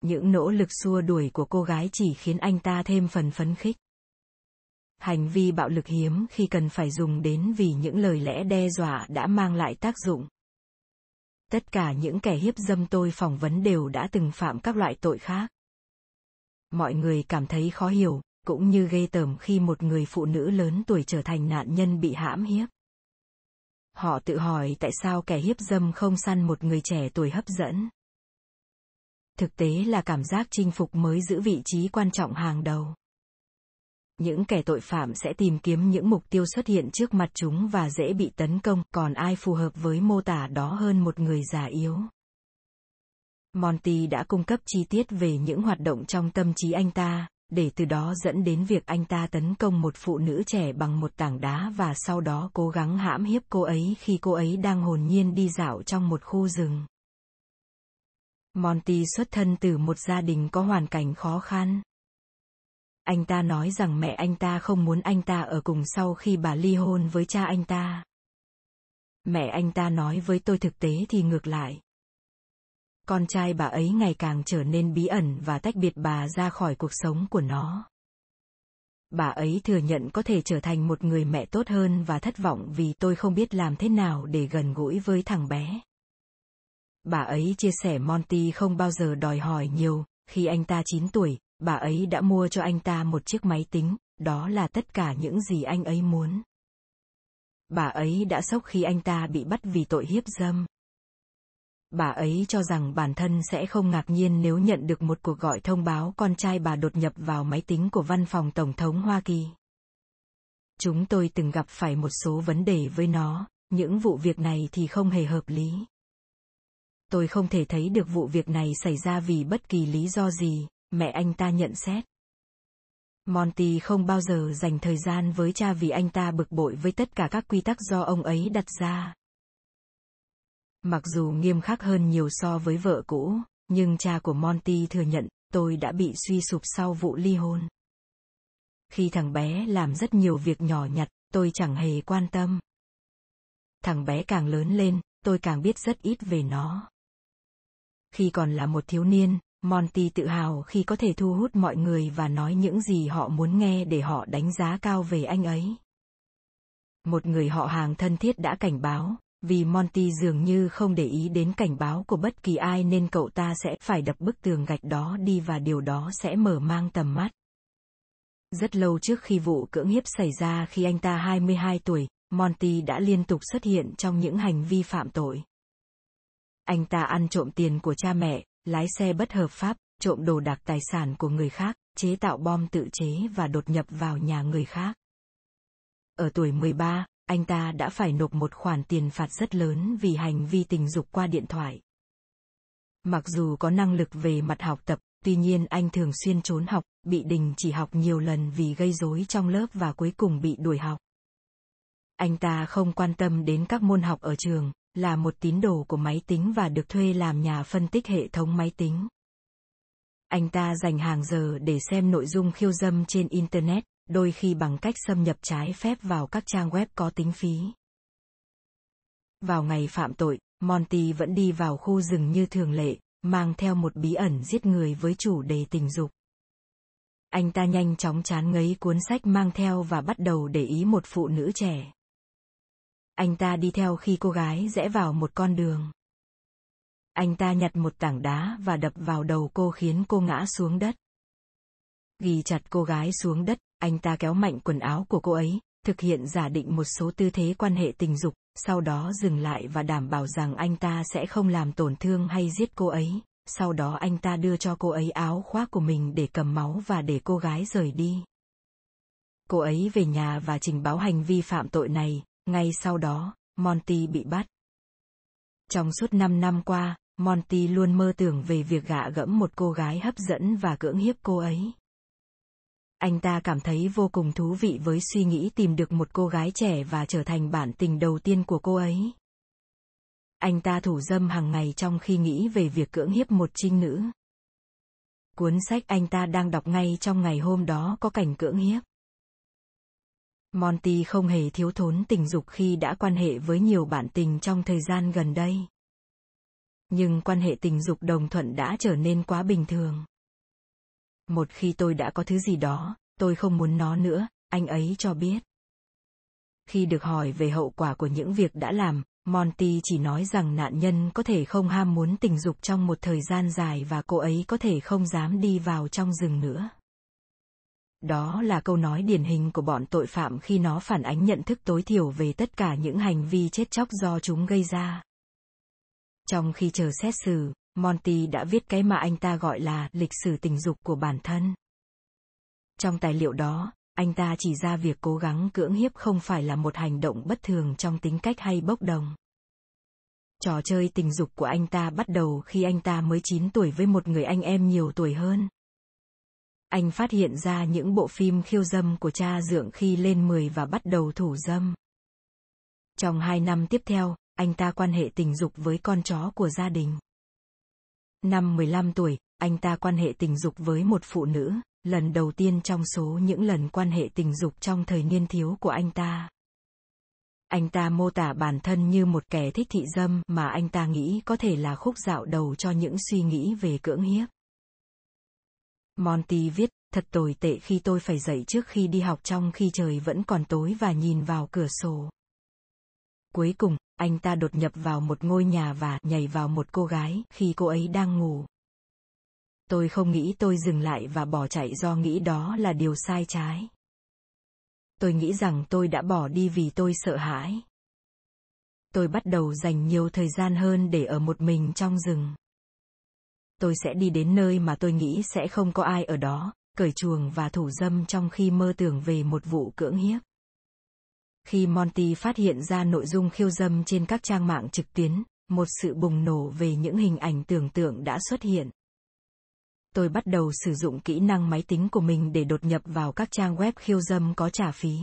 Những nỗ lực xua đuổi của cô gái chỉ khiến anh ta thêm phần phấn khích. Hành vi bạo lực hiếm khi cần phải dùng đến vì những lời lẽ đe dọa đã mang lại tác dụng. Tất cả những kẻ hiếp dâm tôi phỏng vấn đều đã từng phạm các loại tội khác. Mọi người cảm thấy khó hiểu, cũng như ghê tởm khi một người phụ nữ lớn tuổi trở thành nạn nhân bị hãm hiếp. Họ tự hỏi tại sao kẻ hiếp dâm không săn một người trẻ tuổi hấp dẫn. Thực tế là cảm giác chinh phục mới giữ vị trí quan trọng hàng đầu. Những kẻ tội phạm sẽ tìm kiếm những mục tiêu xuất hiện trước mặt chúng và dễ bị tấn công, còn ai phù hợp với mô tả đó hơn một người già yếu. Monty đã cung cấp chi tiết về những hoạt động trong tâm trí anh ta, để từ đó dẫn đến việc anh ta tấn công một phụ nữ trẻ bằng một tảng đá và sau đó cố gắng hãm hiếp cô ấy khi cô ấy đang hồn nhiên đi dạo trong một khu rừng. Monty xuất thân từ một gia đình có hoàn cảnh khó khăn. Anh ta nói rằng mẹ anh ta không muốn anh ta ở cùng sau khi bà ly hôn với cha anh ta. Mẹ anh ta nói với tôi thực tế thì ngược lại. Con trai bà ấy ngày càng trở nên bí ẩn và tách biệt bà ra khỏi cuộc sống của nó. Bà ấy thừa nhận có thể trở thành một người mẹ tốt hơn và thất vọng vì tôi không biết làm thế nào để gần gũi với thằng bé. Bà ấy chia sẻ monty không bao giờ đòi hỏi nhiều khi anh ta 9 tuổi bà ấy đã mua cho anh ta một chiếc máy tính, đó là tất cả những gì anh ấy muốn. Bà ấy đã sốc khi anh ta bị bắt vì tội hiếp dâm. Bà ấy cho rằng bản thân sẽ không ngạc nhiên nếu nhận được một cuộc gọi thông báo con trai bà đột nhập vào máy tính của văn phòng tổng thống hoa kỳ. Chúng tôi từng gặp phải một số vấn đề với nó, những vụ việc này thì không hề hợp lý. Tôi không thể thấy được vụ việc này xảy ra vì bất kỳ lý do gì mẹ anh ta nhận xét monty không bao giờ dành thời gian với cha vì anh ta bực bội với tất cả các quy tắc do ông ấy đặt ra Mặc dù nghiêm khắc hơn nhiều so với vợ cũ, nhưng cha của Monty thừa nhận, tôi đã bị suy sụp sau vụ ly hôn. Khi thằng bé làm rất nhiều việc nhỏ nhặt, tôi chẳng hề quan tâm. Thằng bé càng lớn lên, tôi càng biết rất ít về nó. Khi còn là một thiếu niên, Monty tự hào khi có thể thu hút mọi người và nói những gì họ muốn nghe để họ đánh giá cao về anh ấy. Một người họ hàng thân thiết đã cảnh báo, vì Monty dường như không để ý đến cảnh báo của bất kỳ ai nên cậu ta sẽ phải đập bức tường gạch đó đi và điều đó sẽ mở mang tầm mắt. Rất lâu trước khi vụ cưỡng hiếp xảy ra khi anh ta 22 tuổi, Monty đã liên tục xuất hiện trong những hành vi phạm tội. Anh ta ăn trộm tiền của cha mẹ, lái xe bất hợp pháp, trộm đồ đạc tài sản của người khác, chế tạo bom tự chế và đột nhập vào nhà người khác. Ở tuổi 13, anh ta đã phải nộp một khoản tiền phạt rất lớn vì hành vi tình dục qua điện thoại. Mặc dù có năng lực về mặt học tập, tuy nhiên anh thường xuyên trốn học, bị đình chỉ học nhiều lần vì gây rối trong lớp và cuối cùng bị đuổi học. Anh ta không quan tâm đến các môn học ở trường, là một tín đồ của máy tính và được thuê làm nhà phân tích hệ thống máy tính. Anh ta dành hàng giờ để xem nội dung khiêu dâm trên Internet, đôi khi bằng cách xâm nhập trái phép vào các trang web có tính phí. Vào ngày phạm tội, Monty vẫn đi vào khu rừng như thường lệ, mang theo một bí ẩn giết người với chủ đề tình dục. Anh ta nhanh chóng chán ngấy cuốn sách mang theo và bắt đầu để ý một phụ nữ trẻ. Anh ta đi theo khi cô gái rẽ vào một con đường. Anh ta nhặt một tảng đá và đập vào đầu cô khiến cô ngã xuống đất. Ghi chặt cô gái xuống đất, anh ta kéo mạnh quần áo của cô ấy, thực hiện giả định một số tư thế quan hệ tình dục, sau đó dừng lại và đảm bảo rằng anh ta sẽ không làm tổn thương hay giết cô ấy. Sau đó anh ta đưa cho cô ấy áo khoác của mình để cầm máu và để cô gái rời đi. Cô ấy về nhà và trình báo hành vi phạm tội này, ngay sau đó, Monty bị bắt. Trong suốt 5 năm qua, Monty luôn mơ tưởng về việc gạ gẫm một cô gái hấp dẫn và cưỡng hiếp cô ấy. Anh ta cảm thấy vô cùng thú vị với suy nghĩ tìm được một cô gái trẻ và trở thành bản tình đầu tiên của cô ấy. Anh ta thủ dâm hàng ngày trong khi nghĩ về việc cưỡng hiếp một trinh nữ. Cuốn sách anh ta đang đọc ngay trong ngày hôm đó có cảnh cưỡng hiếp. Monty không hề thiếu thốn tình dục khi đã quan hệ với nhiều bạn tình trong thời gian gần đây. Nhưng quan hệ tình dục đồng thuận đã trở nên quá bình thường. Một khi tôi đã có thứ gì đó, tôi không muốn nó nữa, anh ấy cho biết. Khi được hỏi về hậu quả của những việc đã làm, Monty chỉ nói rằng nạn nhân có thể không ham muốn tình dục trong một thời gian dài và cô ấy có thể không dám đi vào trong rừng nữa. Đó là câu nói điển hình của bọn tội phạm khi nó phản ánh nhận thức tối thiểu về tất cả những hành vi chết chóc do chúng gây ra. Trong khi chờ xét xử, Monty đã viết cái mà anh ta gọi là lịch sử tình dục của bản thân. Trong tài liệu đó, anh ta chỉ ra việc cố gắng cưỡng hiếp không phải là một hành động bất thường trong tính cách hay bốc đồng. Trò chơi tình dục của anh ta bắt đầu khi anh ta mới 9 tuổi với một người anh em nhiều tuổi hơn. Anh phát hiện ra những bộ phim khiêu dâm của cha dượng khi lên 10 và bắt đầu thủ dâm. Trong hai năm tiếp theo, anh ta quan hệ tình dục với con chó của gia đình. Năm 15 tuổi, anh ta quan hệ tình dục với một phụ nữ, lần đầu tiên trong số những lần quan hệ tình dục trong thời niên thiếu của anh ta. Anh ta mô tả bản thân như một kẻ thích thị dâm mà anh ta nghĩ có thể là khúc dạo đầu cho những suy nghĩ về cưỡng hiếp. Monty viết, thật tồi tệ khi tôi phải dậy trước khi đi học trong khi trời vẫn còn tối và nhìn vào cửa sổ. Cuối cùng, anh ta đột nhập vào một ngôi nhà và nhảy vào một cô gái khi cô ấy đang ngủ. Tôi không nghĩ tôi dừng lại và bỏ chạy do nghĩ đó là điều sai trái. Tôi nghĩ rằng tôi đã bỏ đi vì tôi sợ hãi. Tôi bắt đầu dành nhiều thời gian hơn để ở một mình trong rừng. Tôi sẽ đi đến nơi mà tôi nghĩ sẽ không có ai ở đó, cởi chuồng và thủ dâm trong khi mơ tưởng về một vụ cưỡng hiếp. Khi Monty phát hiện ra nội dung khiêu dâm trên các trang mạng trực tuyến, một sự bùng nổ về những hình ảnh tưởng tượng đã xuất hiện. Tôi bắt đầu sử dụng kỹ năng máy tính của mình để đột nhập vào các trang web khiêu dâm có trả phí.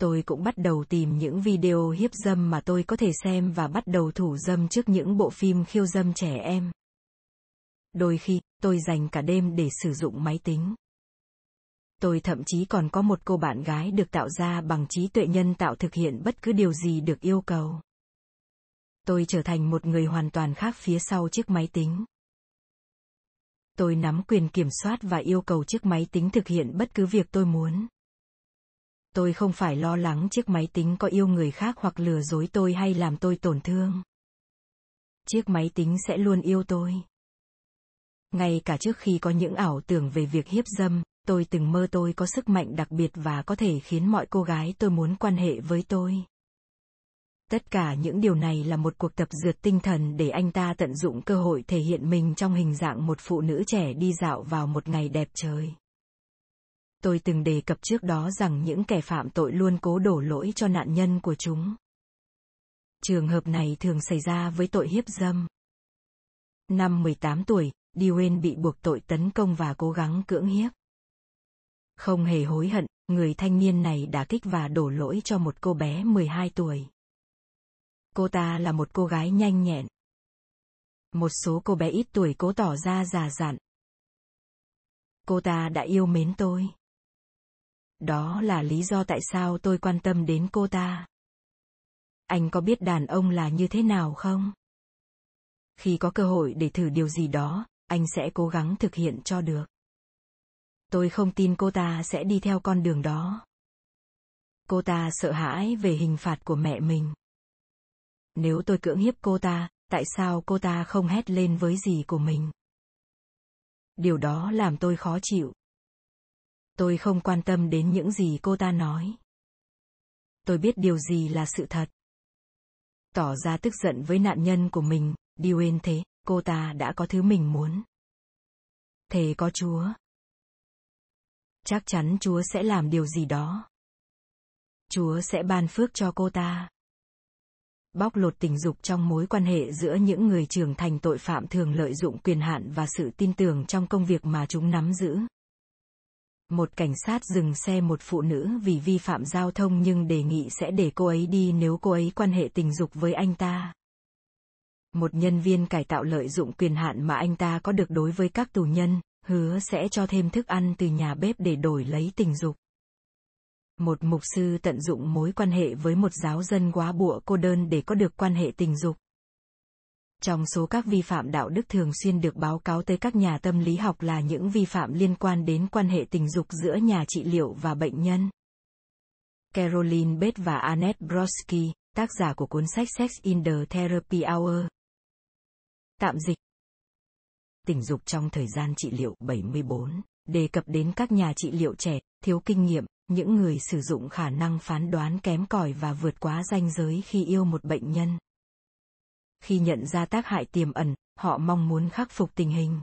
Tôi cũng bắt đầu tìm những video hiếp dâm mà tôi có thể xem và bắt đầu thủ dâm trước những bộ phim khiêu dâm trẻ em. Đôi khi, tôi dành cả đêm để sử dụng máy tính. Tôi thậm chí còn có một cô bạn gái được tạo ra bằng trí tuệ nhân tạo thực hiện bất cứ điều gì được yêu cầu. Tôi trở thành một người hoàn toàn khác phía sau chiếc máy tính. Tôi nắm quyền kiểm soát và yêu cầu chiếc máy tính thực hiện bất cứ việc tôi muốn. Tôi không phải lo lắng chiếc máy tính có yêu người khác hoặc lừa dối tôi hay làm tôi tổn thương. Chiếc máy tính sẽ luôn yêu tôi. Ngay cả trước khi có những ảo tưởng về việc hiếp dâm, tôi từng mơ tôi có sức mạnh đặc biệt và có thể khiến mọi cô gái tôi muốn quan hệ với tôi. Tất cả những điều này là một cuộc tập dượt tinh thần để anh ta tận dụng cơ hội thể hiện mình trong hình dạng một phụ nữ trẻ đi dạo vào một ngày đẹp trời. Tôi từng đề cập trước đó rằng những kẻ phạm tội luôn cố đổ lỗi cho nạn nhân của chúng. Trường hợp này thường xảy ra với tội hiếp dâm. Năm 18 tuổi, Diwen bị buộc tội tấn công và cố gắng cưỡng hiếp. Không hề hối hận, người thanh niên này đã kích và đổ lỗi cho một cô bé 12 tuổi. Cô ta là một cô gái nhanh nhẹn. Một số cô bé ít tuổi cố tỏ ra già dặn. Cô ta đã yêu mến tôi. Đó là lý do tại sao tôi quan tâm đến cô ta. Anh có biết đàn ông là như thế nào không? Khi có cơ hội để thử điều gì đó, anh sẽ cố gắng thực hiện cho được. Tôi không tin cô ta sẽ đi theo con đường đó. Cô ta sợ hãi về hình phạt của mẹ mình. Nếu tôi cưỡng hiếp cô ta, tại sao cô ta không hét lên với gì của mình? Điều đó làm tôi khó chịu. Tôi không quan tâm đến những gì cô ta nói. Tôi biết điều gì là sự thật. Tỏ ra tức giận với nạn nhân của mình, Dwayne thế, cô ta đã có thứ mình muốn. Thề có Chúa. Chắc chắn Chúa sẽ làm điều gì đó. Chúa sẽ ban phước cho cô ta. Bóc lột tình dục trong mối quan hệ giữa những người trưởng thành tội phạm thường lợi dụng quyền hạn và sự tin tưởng trong công việc mà chúng nắm giữ. Một cảnh sát dừng xe một phụ nữ vì vi phạm giao thông nhưng đề nghị sẽ để cô ấy đi nếu cô ấy quan hệ tình dục với anh ta. Một nhân viên cải tạo lợi dụng quyền hạn mà anh ta có được đối với các tù nhân, hứa sẽ cho thêm thức ăn từ nhà bếp để đổi lấy tình dục. Một mục sư tận dụng mối quan hệ với một giáo dân quá bụa cô đơn để có được quan hệ tình dục. Trong số các vi phạm đạo đức thường xuyên được báo cáo tới các nhà tâm lý học là những vi phạm liên quan đến quan hệ tình dục giữa nhà trị liệu và bệnh nhân. Caroline Beth và Annette Brodsky, tác giả của cuốn sách Sex in the Therapy Hour. Tạm dịch. Tình dục trong thời gian trị liệu 74, đề cập đến các nhà trị liệu trẻ, thiếu kinh nghiệm, những người sử dụng khả năng phán đoán kém cỏi và vượt quá ranh giới khi yêu một bệnh nhân khi nhận ra tác hại tiềm ẩn, họ mong muốn khắc phục tình hình.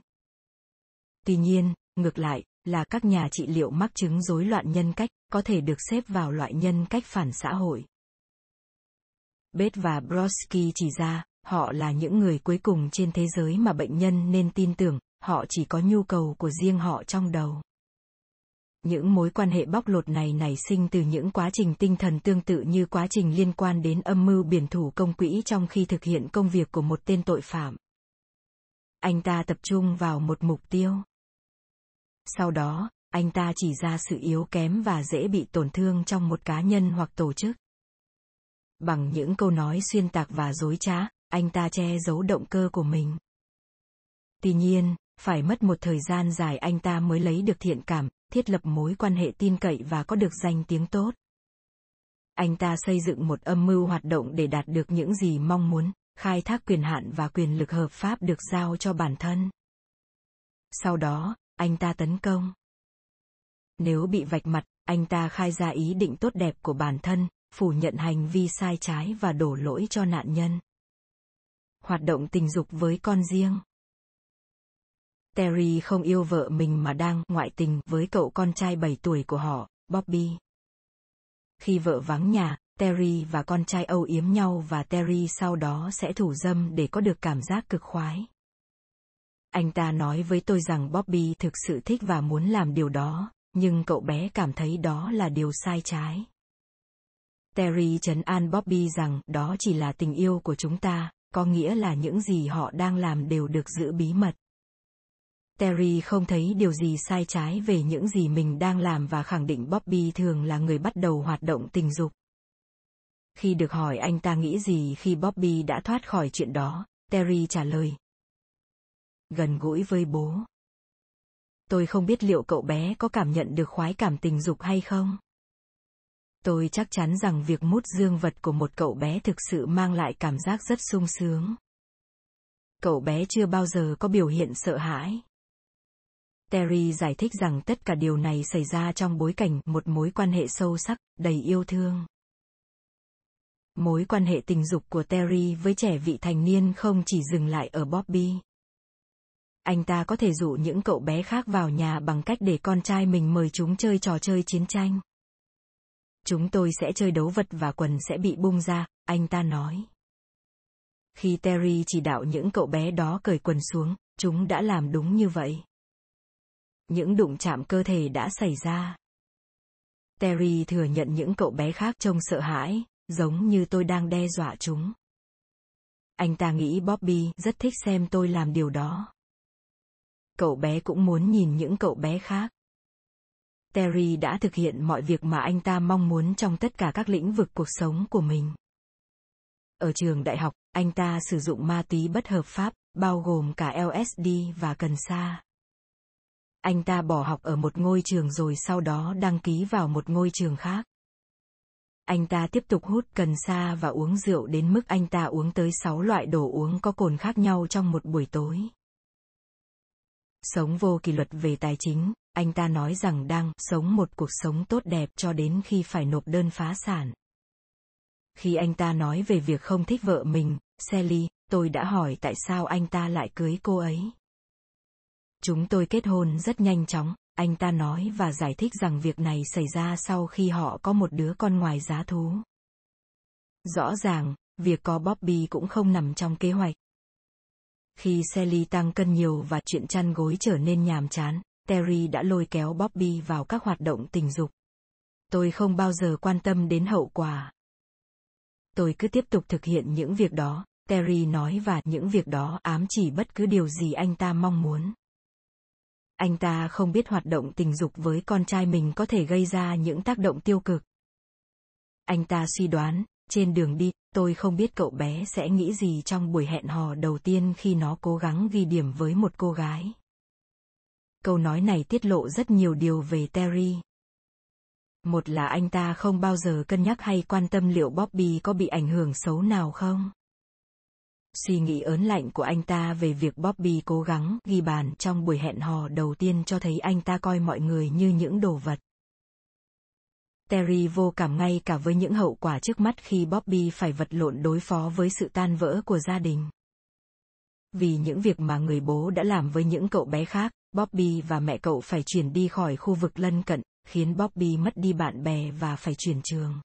Tuy nhiên, ngược lại, là các nhà trị liệu mắc chứng rối loạn nhân cách, có thể được xếp vào loại nhân cách phản xã hội. Beth và Brodsky chỉ ra, họ là những người cuối cùng trên thế giới mà bệnh nhân nên tin tưởng, họ chỉ có nhu cầu của riêng họ trong đầu. Những mối quan hệ bóc lột này nảy sinh từ những quá trình tinh thần tương tự như quá trình liên quan đến âm mưu biển thủ công quỹ trong khi thực hiện công việc của một tên tội phạm. Anh ta tập trung vào một mục tiêu. Sau đó, anh ta chỉ ra sự yếu kém và dễ bị tổn thương trong một cá nhân hoặc tổ chức. Bằng những câu nói xuyên tạc và dối trá, anh ta che giấu động cơ của mình. Tuy nhiên, phải mất một thời gian dài anh ta mới lấy được thiện cảm, thiết lập mối quan hệ tin cậy và có được danh tiếng tốt. Anh ta xây dựng một âm mưu hoạt động để đạt được những gì mong muốn, khai thác quyền hạn và quyền lực hợp pháp được giao cho bản thân. Sau đó, anh ta tấn công. Nếu bị vạch mặt, anh ta khai ra ý định tốt đẹp của bản thân, phủ nhận hành vi sai trái và đổ lỗi cho nạn nhân. Hoạt động tình dục với con riêng. Terry không yêu vợ mình mà đang ngoại tình với cậu con trai 7 tuổi của họ, Bobby. Khi vợ vắng nhà, Terry và con trai âu yếm nhau và Terry sau đó sẽ thủ dâm để có được cảm giác cực khoái. Anh ta nói với tôi rằng Bobby thực sự thích và muốn làm điều đó, nhưng cậu bé cảm thấy đó là điều sai trái. Terry trấn an Bobby rằng đó chỉ là tình yêu của chúng ta, có nghĩa là những gì họ đang làm đều được giữ bí mật. Terry không thấy điều gì sai trái về những gì mình đang làm và khẳng định Bobby thường là người bắt đầu hoạt động tình dục. Khi được hỏi anh ta nghĩ gì khi Bobby đã thoát khỏi chuyện đó, Terry trả lời. Gần gũi với bố. Tôi không biết liệu cậu bé có cảm nhận được khoái cảm tình dục hay không. Tôi chắc chắn rằng việc mút dương vật của một cậu bé thực sự mang lại cảm giác rất sung sướng. Cậu bé chưa bao giờ có biểu hiện sợ hãi. Terry giải thích rằng tất cả điều này xảy ra trong bối cảnh một mối quan hệ sâu sắc, đầy yêu thương. Mối quan hệ tình dục của Terry với trẻ vị thành niên không chỉ dừng lại ở Bobby. Anh ta có thể dụ những cậu bé khác vào nhà bằng cách để con trai mình mời chúng chơi trò chơi chiến tranh. Chúng tôi sẽ chơi đấu vật và quần sẽ bị bung ra, anh ta nói. Khi Terry chỉ đạo những cậu bé đó cởi quần xuống, chúng đã làm đúng như vậy. Những đụng chạm cơ thể đã xảy ra. Terry thừa nhận những cậu bé khác trông sợ hãi, giống như tôi đang đe dọa chúng. Anh ta nghĩ Bobby rất thích xem tôi làm điều đó. Cậu bé cũng muốn nhìn những cậu bé khác. Terry đã thực hiện mọi việc mà anh ta mong muốn trong tất cả các lĩnh vực cuộc sống của mình. Ở trường đại học, anh ta sử dụng ma túy bất hợp pháp, bao gồm cả LSD và cần sa. Anh ta bỏ học ở một ngôi trường rồi sau đó đăng ký vào một ngôi trường khác. Anh ta tiếp tục hút cần sa và uống rượu đến mức anh ta uống tới 6 loại đồ uống có cồn khác nhau trong một buổi tối. Sống vô kỷ luật về tài chính, anh ta nói rằng đang sống một cuộc sống tốt đẹp cho đến khi phải nộp đơn phá sản. Khi anh ta nói về việc không thích vợ mình, Sally, tôi đã hỏi tại sao anh ta lại cưới cô ấy. Chúng tôi kết hôn rất nhanh chóng, anh ta nói và giải thích rằng việc này xảy ra sau khi họ có một đứa con ngoài giá thú. Rõ ràng, việc có Bobby cũng không nằm trong kế hoạch. Khi Sally tăng cân nhiều và chuyện chăn gối trở nên nhàm chán, Terry đã lôi kéo Bobby vào các hoạt động tình dục. Tôi không bao giờ quan tâm đến hậu quả. Tôi cứ tiếp tục thực hiện những việc đó, Terry nói và những việc đó ám chỉ bất cứ điều gì anh ta mong muốn. Anh ta không biết hoạt động tình dục với con trai mình có thể gây ra những tác động tiêu cực. Anh ta suy đoán, trên đường đi, tôi không biết cậu bé sẽ nghĩ gì trong buổi hẹn hò đầu tiên khi nó cố gắng ghi điểm với một cô gái. Câu nói này tiết lộ rất nhiều điều về Terry. Một là anh ta không bao giờ cân nhắc hay quan tâm liệu Bobby có bị ảnh hưởng xấu nào không. Suy nghĩ ớn lạnh của anh ta về việc Bobby cố gắng ghi bàn trong buổi hẹn hò đầu tiên cho thấy anh ta coi mọi người như những đồ vật. Terry vô cảm ngay cả với những hậu quả trước mắt khi Bobby phải vật lộn đối phó với sự tan vỡ của gia đình. Vì những việc mà người bố đã làm với những cậu bé khác, Bobby và mẹ cậu phải chuyển đi khỏi khu vực lân cận, khiến Bobby mất đi bạn bè và phải chuyển trường.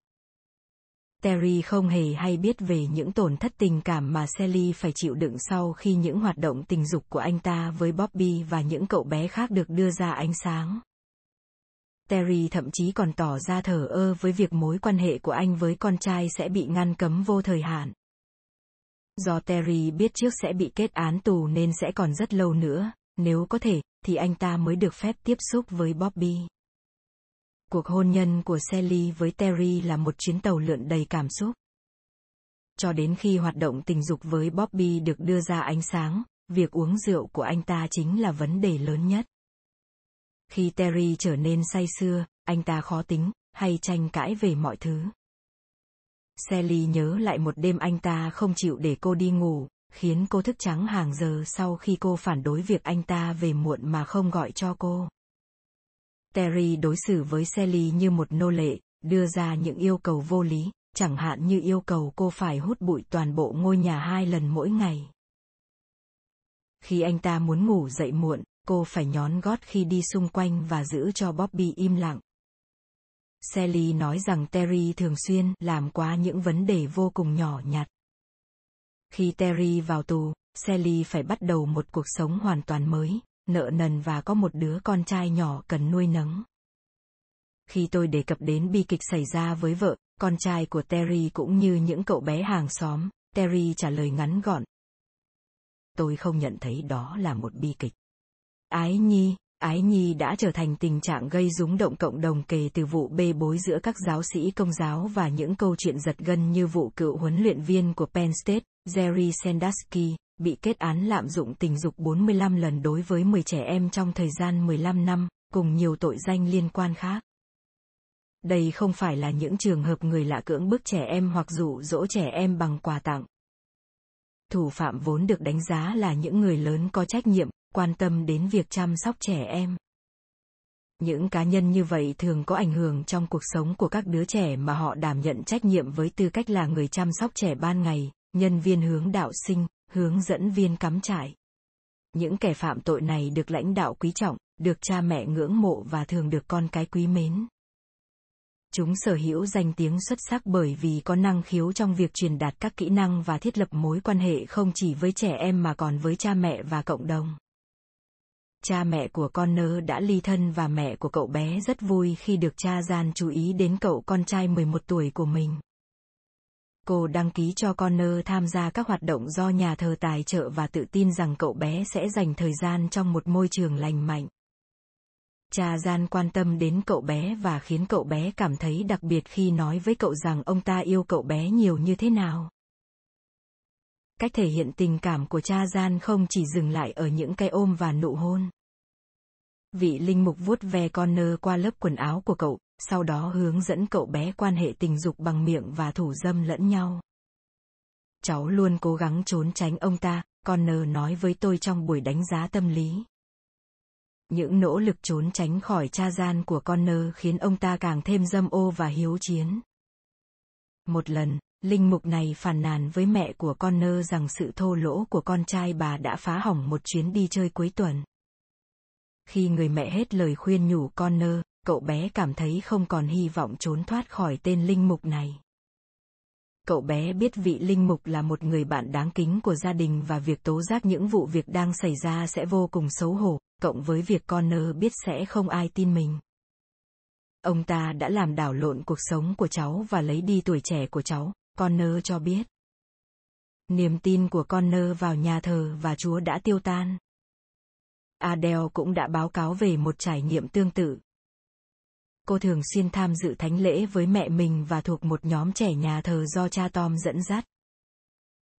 Terry không hề hay biết về những tổn thất tình cảm mà Sally phải chịu đựng sau khi những hoạt động tình dục của anh ta với Bobby và những cậu bé khác được đưa ra ánh sáng. Terry thậm chí còn tỏ ra thờ ơ với việc mối quan hệ của anh với con trai sẽ bị ngăn cấm vô thời hạn. Do Terry biết trước sẽ bị kết án tù nên sẽ còn rất lâu nữa, nếu có thể, thì anh ta mới được phép tiếp xúc với Bobby. Cuộc hôn nhân của Sally với Terry là một chuyến tàu lượn đầy cảm xúc. Cho đến khi hoạt động tình dục với Bobby được đưa ra ánh sáng, việc uống rượu của anh ta chính là vấn đề lớn nhất. Khi Terry trở nên say sưa, anh ta khó tính, hay tranh cãi về mọi thứ. Sally nhớ lại một đêm anh ta không chịu để cô đi ngủ, khiến cô thức trắng hàng giờ sau khi cô phản đối việc anh ta về muộn mà không gọi cho cô. Terry đối xử với Sally như một nô lệ, đưa ra những yêu cầu vô lý, chẳng hạn như yêu cầu cô phải hút bụi toàn bộ ngôi nhà hai lần mỗi ngày. Khi anh ta muốn ngủ dậy muộn, cô phải nhón gót khi đi xung quanh và giữ cho Bobby im lặng. Sally nói rằng Terry thường xuyên làm quá những vấn đề vô cùng nhỏ nhặt. Khi Terry vào tù, Sally phải bắt đầu một cuộc sống hoàn toàn mới, nợ nần và có một đứa con trai nhỏ cần nuôi nấng. Khi tôi đề cập đến bi kịch xảy ra với vợ, con trai của Terry cũng như những cậu bé hàng xóm, Terry trả lời ngắn gọn. Tôi không nhận thấy đó là một bi kịch. Ái Nhi, Ái Nhi đã trở thành tình trạng gây rúng động cộng đồng kể từ vụ bê bối giữa các giáo sĩ công giáo và những câu chuyện giật gân như vụ cựu huấn luyện viên của Penn State, Jerry Sandusky, bị kết án lạm dụng tình dục 45 lần đối với 10 trẻ em trong thời gian 15 năm, cùng nhiều tội danh liên quan khác. Đây không phải là những trường hợp người lạ cưỡng bức trẻ em hoặc dụ dỗ trẻ em bằng quà tặng. Thủ phạm vốn được đánh giá là những người lớn có trách nhiệm, quan tâm đến việc chăm sóc trẻ em. Những cá nhân như vậy thường có ảnh hưởng trong cuộc sống của các đứa trẻ mà họ đảm nhận trách nhiệm với tư cách là người chăm sóc trẻ ban ngày, nhân viên hướng đạo sinh, hướng dẫn viên cắm trại. Những kẻ phạm tội này được lãnh đạo quý trọng, được cha mẹ ngưỡng mộ và thường được con cái quý mến. Chúng sở hữu danh tiếng xuất sắc bởi vì có năng khiếu trong việc truyền đạt các kỹ năng và thiết lập mối quan hệ không chỉ với trẻ em mà còn với cha mẹ và cộng đồng. Cha mẹ của Connor đã ly thân và mẹ của cậu bé rất vui khi được cha gian chú ý đến cậu con trai 11 tuổi của mình. Cô đăng ký cho Connor tham gia các hoạt động do nhà thờ tài trợ và tự tin rằng cậu bé sẽ dành thời gian trong một môi trường lành mạnh. Cha gian quan tâm đến cậu bé và khiến cậu bé cảm thấy đặc biệt khi nói với cậu rằng ông ta yêu cậu bé nhiều như thế nào. Cách thể hiện tình cảm của cha gian không chỉ dừng lại ở những cái ôm và nụ hôn. Vị linh mục vuốt ve con nơ qua lớp quần áo của cậu, sau đó hướng dẫn cậu bé quan hệ tình dục bằng miệng và thủ dâm lẫn nhau. Cháu luôn cố gắng trốn tránh ông ta, con nơ nói với tôi trong buổi đánh giá tâm lý. Những nỗ lực trốn tránh khỏi cha gian của con nơ khiến ông ta càng thêm dâm ô và hiếu chiến. Một lần, linh mục này phàn nàn với mẹ của Connor rằng sự thô lỗ của con trai bà đã phá hỏng một chuyến đi chơi cuối tuần. Khi người mẹ hết lời khuyên nhủ Connor, cậu bé cảm thấy không còn hy vọng trốn thoát khỏi tên linh mục này. Cậu bé biết vị linh mục là một người bạn đáng kính của gia đình và việc tố giác những vụ việc đang xảy ra sẽ vô cùng xấu hổ, cộng với việc Connor biết sẽ không ai tin mình. Ông ta đã làm đảo lộn cuộc sống của cháu và lấy đi tuổi trẻ của cháu, Connor cho biết. Niềm tin của Connor vào nhà thờ và Chúa đã tiêu tan. Adele cũng đã báo cáo về một trải nghiệm tương tự. Cô thường xuyên tham dự thánh lễ với mẹ mình và thuộc một nhóm trẻ nhà thờ do cha Tom dẫn dắt.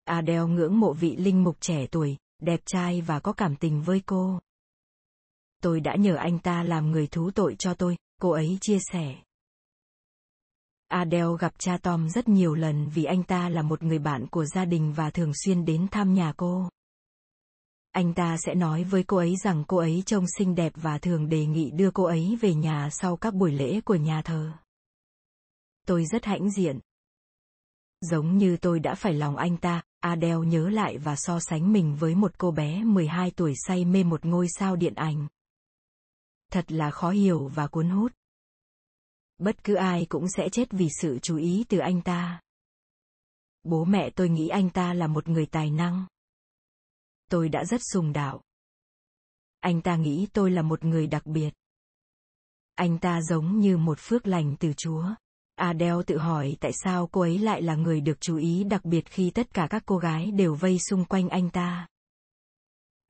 Adele ngưỡng mộ vị linh mục trẻ tuổi, đẹp trai và có cảm tình với cô. Tôi đã nhờ anh ta làm người thú tội cho tôi, cô ấy chia sẻ. Adele gặp cha Tom rất nhiều lần vì anh ta là một người bạn của gia đình và thường xuyên đến thăm nhà cô. Anh ta sẽ nói với cô ấy rằng cô ấy trông xinh đẹp và thường đề nghị đưa cô ấy về nhà sau các buổi lễ của nhà thờ. Tôi rất hãnh diện. Giống như tôi đã phải lòng anh ta, Adele nhớ lại và so sánh mình với một cô bé 12 tuổi say mê một ngôi sao điện ảnh. Thật là khó hiểu và cuốn hút. Bất cứ ai cũng sẽ chết vì sự chú ý từ anh ta. Bố mẹ tôi nghĩ anh ta là một người tài năng tôi đã rất sùng đạo. Anh ta nghĩ tôi là một người đặc biệt. Anh ta giống như một phước lành từ Chúa. Adele tự hỏi tại sao cô ấy lại là người được chú ý đặc biệt khi tất cả các cô gái đều vây xung quanh anh ta.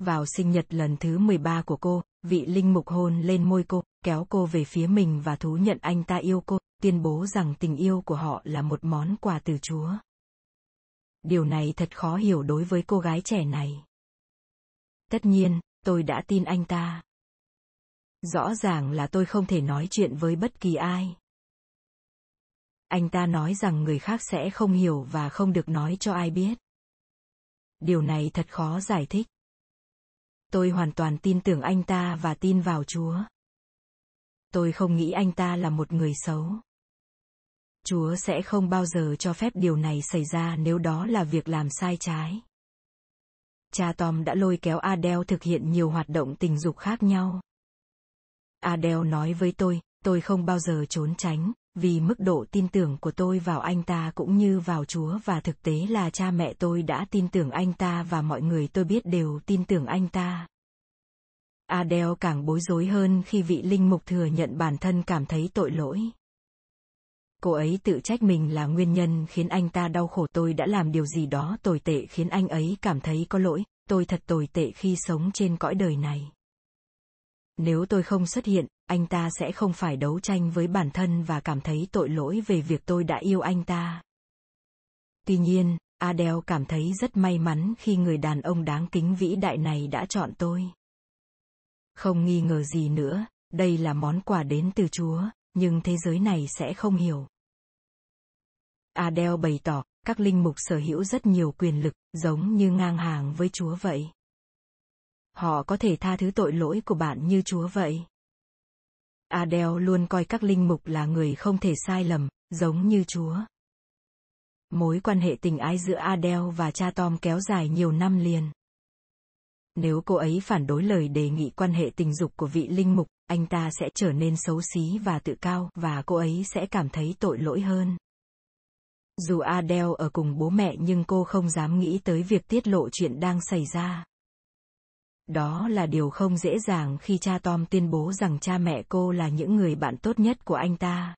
Vào sinh nhật lần thứ 13 của cô, vị linh mục hôn lên môi cô, kéo cô về phía mình và thú nhận anh ta yêu cô, tuyên bố rằng tình yêu của họ là một món quà từ Chúa. Điều này thật khó hiểu đối với cô gái trẻ này. Tất nhiên, tôi đã tin anh ta. Rõ ràng là tôi không thể nói chuyện với bất kỳ ai. Anh ta nói rằng người khác sẽ không hiểu và không được nói cho ai biết. Điều này thật khó giải thích. Tôi hoàn toàn tin tưởng anh ta và tin vào Chúa. Tôi không nghĩ anh ta là một người xấu. Chúa sẽ không bao giờ cho phép điều này xảy ra nếu đó là việc làm sai trái cha Tom đã lôi kéo Adele thực hiện nhiều hoạt động tình dục khác nhau. Adele nói với tôi, tôi không bao giờ trốn tránh, vì mức độ tin tưởng của tôi vào anh ta cũng như vào Chúa và thực tế là cha mẹ tôi đã tin tưởng anh ta và mọi người tôi biết đều tin tưởng anh ta. Adele càng bối rối hơn khi vị linh mục thừa nhận bản thân cảm thấy tội lỗi. Cô ấy tự trách mình là nguyên nhân khiến anh ta đau khổ tôi đã làm điều gì đó tồi tệ khiến anh ấy cảm thấy có lỗi, tôi thật tồi tệ khi sống trên cõi đời này. Nếu tôi không xuất hiện, anh ta sẽ không phải đấu tranh với bản thân và cảm thấy tội lỗi về việc tôi đã yêu anh ta. Tuy nhiên, Adele cảm thấy rất may mắn khi người đàn ông đáng kính vĩ đại này đã chọn tôi. Không nghi ngờ gì nữa, đây là món quà đến từ Chúa, nhưng thế giới này sẽ không hiểu. Adele bày tỏ, các linh mục sở hữu rất nhiều quyền lực, giống như ngang hàng với Chúa vậy. Họ có thể tha thứ tội lỗi của bạn như Chúa vậy. Adele luôn coi các linh mục là người không thể sai lầm, giống như Chúa. Mối quan hệ tình ái giữa Adele và cha Tom kéo dài nhiều năm liền. Nếu cô ấy phản đối lời đề nghị quan hệ tình dục của vị linh mục, anh ta sẽ trở nên xấu xí và tự cao và cô ấy sẽ cảm thấy tội lỗi hơn. Dù Adele ở cùng bố mẹ nhưng cô không dám nghĩ tới việc tiết lộ chuyện đang xảy ra. Đó là điều không dễ dàng khi cha Tom tuyên bố rằng cha mẹ cô là những người bạn tốt nhất của anh ta.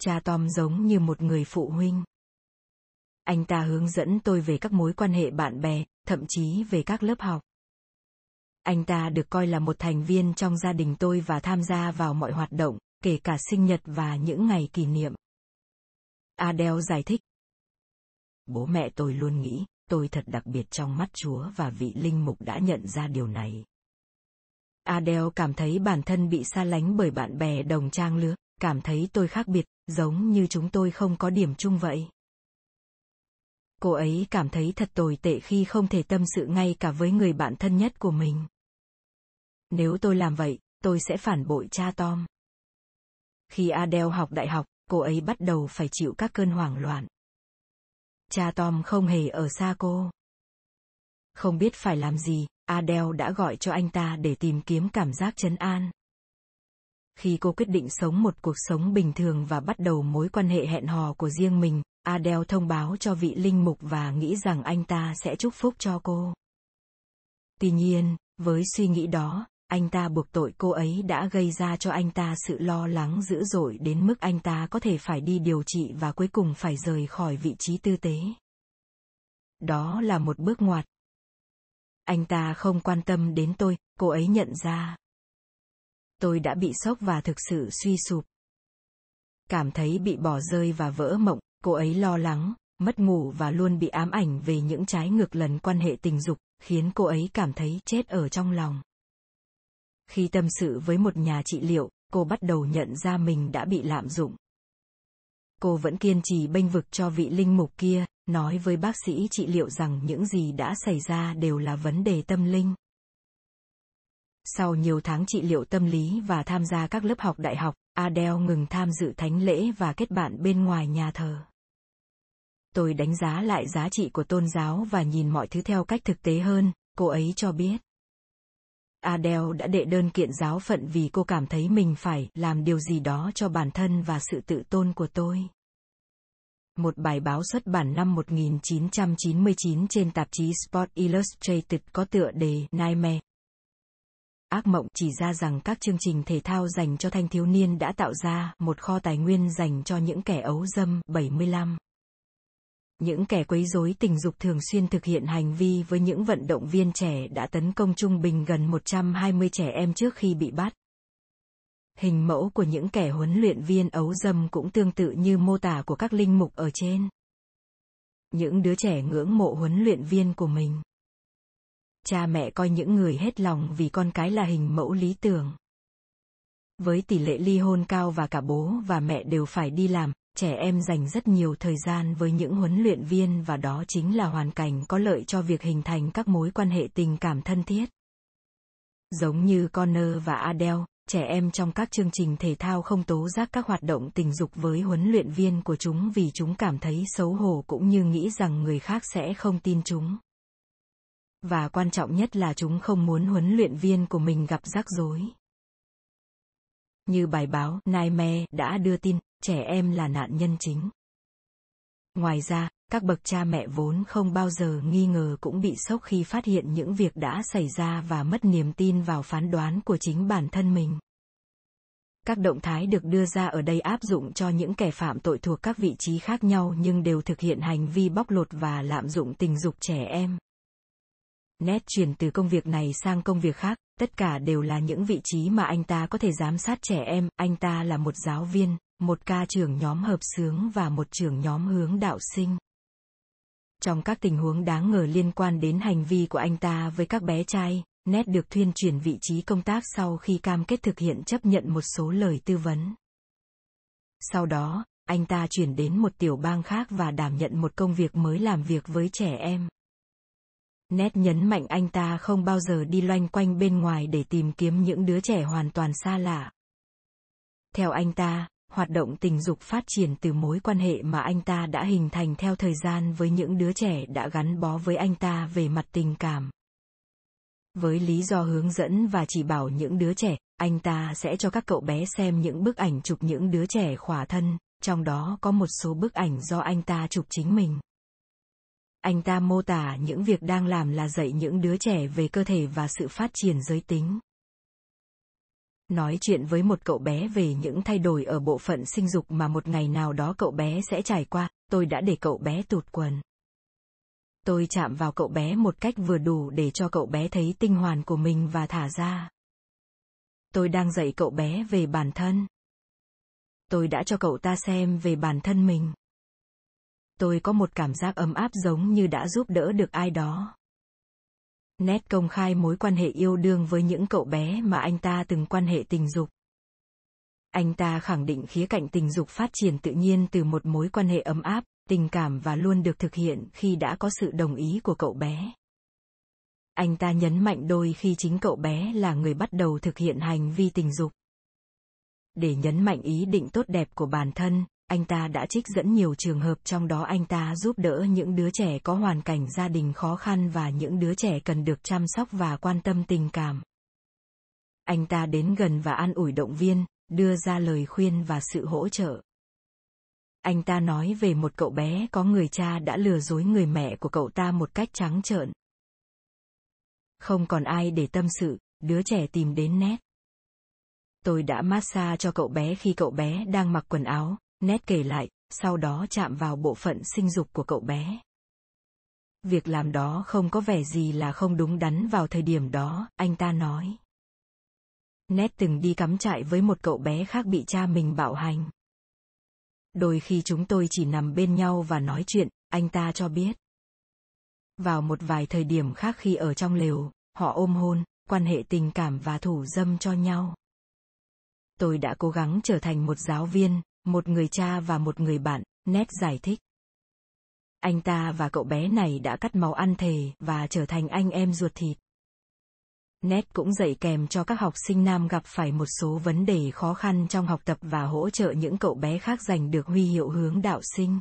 Cha Tom giống như một người phụ huynh. Anh ta hướng dẫn tôi về các mối quan hệ bạn bè, thậm chí về các lớp học. Anh ta được coi là một thành viên trong gia đình tôi và tham gia vào mọi hoạt động, kể cả sinh nhật và những ngày kỷ niệm. Adele giải thích. Bố mẹ tôi luôn nghĩ, tôi thật đặc biệt trong mắt Chúa và vị linh mục đã nhận ra điều này. Adele cảm thấy bản thân bị xa lánh bởi bạn bè đồng trang lứa, cảm thấy tôi khác biệt, giống như chúng tôi không có điểm chung vậy. Cô ấy cảm thấy thật tồi tệ khi không thể tâm sự ngay cả với người bạn thân nhất của mình. Nếu tôi làm vậy, tôi sẽ phản bội cha Tom. Khi Adele học đại học, cô ấy bắt đầu phải chịu các cơn hoảng loạn. Cha Tom không hề ở xa cô. Không biết phải làm gì, Adele đã gọi cho anh ta để tìm kiếm cảm giác trấn an. Khi cô quyết định sống một cuộc sống bình thường và bắt đầu mối quan hệ hẹn hò của riêng mình, Adele thông báo cho vị linh mục và nghĩ rằng anh ta sẽ chúc phúc cho cô. Tuy nhiên, với suy nghĩ đó, anh ta buộc tội cô ấy đã gây ra cho anh ta sự lo lắng dữ dội đến mức anh ta có thể phải đi điều trị và cuối cùng phải rời khỏi vị trí tư tế. Đó là một bước ngoặt. Anh ta không quan tâm đến tôi, cô ấy nhận ra. Tôi đã bị sốc và thực sự suy sụp. Cảm thấy bị bỏ rơi và vỡ mộng, cô ấy lo lắng, mất ngủ và luôn bị ám ảnh về những trái ngược lần quan hệ tình dục, khiến cô ấy cảm thấy chết ở trong lòng. Khi tâm sự với một nhà trị liệu, cô bắt đầu nhận ra mình đã bị lạm dụng. Cô vẫn kiên trì bênh vực cho vị linh mục kia, nói với bác sĩ trị liệu rằng những gì đã xảy ra đều là vấn đề tâm linh. Sau nhiều tháng trị liệu tâm lý và tham gia các lớp học đại học, Adele ngừng tham dự thánh lễ và kết bạn bên ngoài nhà thờ. Tôi đánh giá lại giá trị của tôn giáo và nhìn mọi thứ theo cách thực tế hơn, cô ấy cho biết. Adele đã đệ đơn kiện giáo phận vì cô cảm thấy mình phải làm điều gì đó cho bản thân và sự tự tôn của tôi. Một bài báo xuất bản năm 1999 trên tạp chí Sport Illustrated có tựa đề Nightmare. Ác mộng chỉ ra rằng các chương trình thể thao dành cho thanh thiếu niên đã tạo ra một kho tài nguyên dành cho những kẻ ấu dâm 75 những kẻ quấy rối tình dục thường xuyên thực hiện hành vi với những vận động viên trẻ đã tấn công trung bình gần 120 trẻ em trước khi bị bắt. Hình mẫu của những kẻ huấn luyện viên ấu dâm cũng tương tự như mô tả của các linh mục ở trên. Những đứa trẻ ngưỡng mộ huấn luyện viên của mình. Cha mẹ coi những người hết lòng vì con cái là hình mẫu lý tưởng. Với tỷ lệ ly hôn cao và cả bố và mẹ đều phải đi làm, trẻ em dành rất nhiều thời gian với những huấn luyện viên và đó chính là hoàn cảnh có lợi cho việc hình thành các mối quan hệ tình cảm thân thiết. Giống như Connor và Adele, trẻ em trong các chương trình thể thao không tố giác các hoạt động tình dục với huấn luyện viên của chúng vì chúng cảm thấy xấu hổ cũng như nghĩ rằng người khác sẽ không tin chúng. Và quan trọng nhất là chúng không muốn huấn luyện viên của mình gặp rắc rối. Như bài báo Nightmare đã đưa tin, trẻ em là nạn nhân chính. Ngoài ra, các bậc cha mẹ vốn không bao giờ nghi ngờ cũng bị sốc khi phát hiện những việc đã xảy ra và mất niềm tin vào phán đoán của chính bản thân mình. Các động thái được đưa ra ở đây áp dụng cho những kẻ phạm tội thuộc các vị trí khác nhau nhưng đều thực hiện hành vi bóc lột và lạm dụng tình dục trẻ em. Nét chuyển từ công việc này sang công việc khác, tất cả đều là những vị trí mà anh ta có thể giám sát trẻ em, anh ta là một giáo viên, một ca trưởng nhóm hợp sướng và một trưởng nhóm hướng đạo sinh. Trong các tình huống đáng ngờ liên quan đến hành vi của anh ta với các bé trai, Ned được thuyên chuyển vị trí công tác sau khi cam kết thực hiện chấp nhận một số lời tư vấn. Sau đó, anh ta chuyển đến một tiểu bang khác và đảm nhận một công việc mới làm việc với trẻ em. Ned nhấn mạnh anh ta không bao giờ đi loanh quanh bên ngoài để tìm kiếm những đứa trẻ hoàn toàn xa lạ. Theo anh ta, hoạt động tình dục phát triển từ mối quan hệ mà anh ta đã hình thành theo thời gian với những đứa trẻ đã gắn bó với anh ta về mặt tình cảm. Với lý do hướng dẫn và chỉ bảo những đứa trẻ, anh ta sẽ cho các cậu bé xem những bức ảnh chụp những đứa trẻ khỏa thân, trong đó có một số bức ảnh do anh ta chụp chính mình. Anh ta mô tả những việc đang làm là dạy những đứa trẻ về cơ thể và sự phát triển giới tính. Nói chuyện với một cậu bé về những thay đổi ở bộ phận sinh dục mà một ngày nào đó cậu bé sẽ trải qua, tôi đã để cậu bé tụt quần. Tôi chạm vào cậu bé một cách vừa đủ để cho cậu bé thấy tinh hoàn của mình và thả ra. Tôi đang dạy cậu bé về bản thân. Tôi đã cho cậu ta xem về bản thân mình. Tôi có một cảm giác ấm áp giống như đã giúp đỡ được ai đó. Nét công khai mối quan hệ yêu đương với những cậu bé mà anh ta từng quan hệ tình dục. Anh ta khẳng định khía cạnh tình dục phát triển tự nhiên từ một mối quan hệ ấm áp, tình cảm và luôn được thực hiện khi đã có sự đồng ý của cậu bé. Anh ta nhấn mạnh đôi khi chính cậu bé là người bắt đầu thực hiện hành vi tình dục. Để nhấn mạnh ý định tốt đẹp của bản thân, anh ta đã trích dẫn nhiều trường hợp trong đó anh ta giúp đỡ những đứa trẻ có hoàn cảnh gia đình khó khăn và những đứa trẻ cần được chăm sóc và quan tâm tình cảm. Anh ta đến gần và an ủi động viên, đưa ra lời khuyên và sự hỗ trợ. Anh ta nói về một cậu bé có người cha đã lừa dối người mẹ của cậu ta một cách trắng trợn. Không còn ai để tâm sự, đứa trẻ tìm đến nét. Tôi đã massage cho cậu bé khi cậu bé đang mặc quần áo, nét kể lại, sau đó chạm vào bộ phận sinh dục của cậu bé. Việc làm đó không có vẻ gì là không đúng đắn vào thời điểm đó, anh ta nói. Nét từng đi cắm trại với một cậu bé khác bị cha mình bạo hành. Đôi khi chúng tôi chỉ nằm bên nhau và nói chuyện, anh ta cho biết. Vào một vài thời điểm khác khi ở trong lều, họ ôm hôn, quan hệ tình cảm và thủ dâm cho nhau. Tôi đã cố gắng trở thành một giáo viên, một người cha và một người bạn, nét giải thích. Anh ta và cậu bé này đã cắt máu ăn thề và trở thành anh em ruột thịt. Nét cũng dạy kèm cho các học sinh nam gặp phải một số vấn đề khó khăn trong học tập và hỗ trợ những cậu bé khác giành được huy hiệu hướng đạo sinh.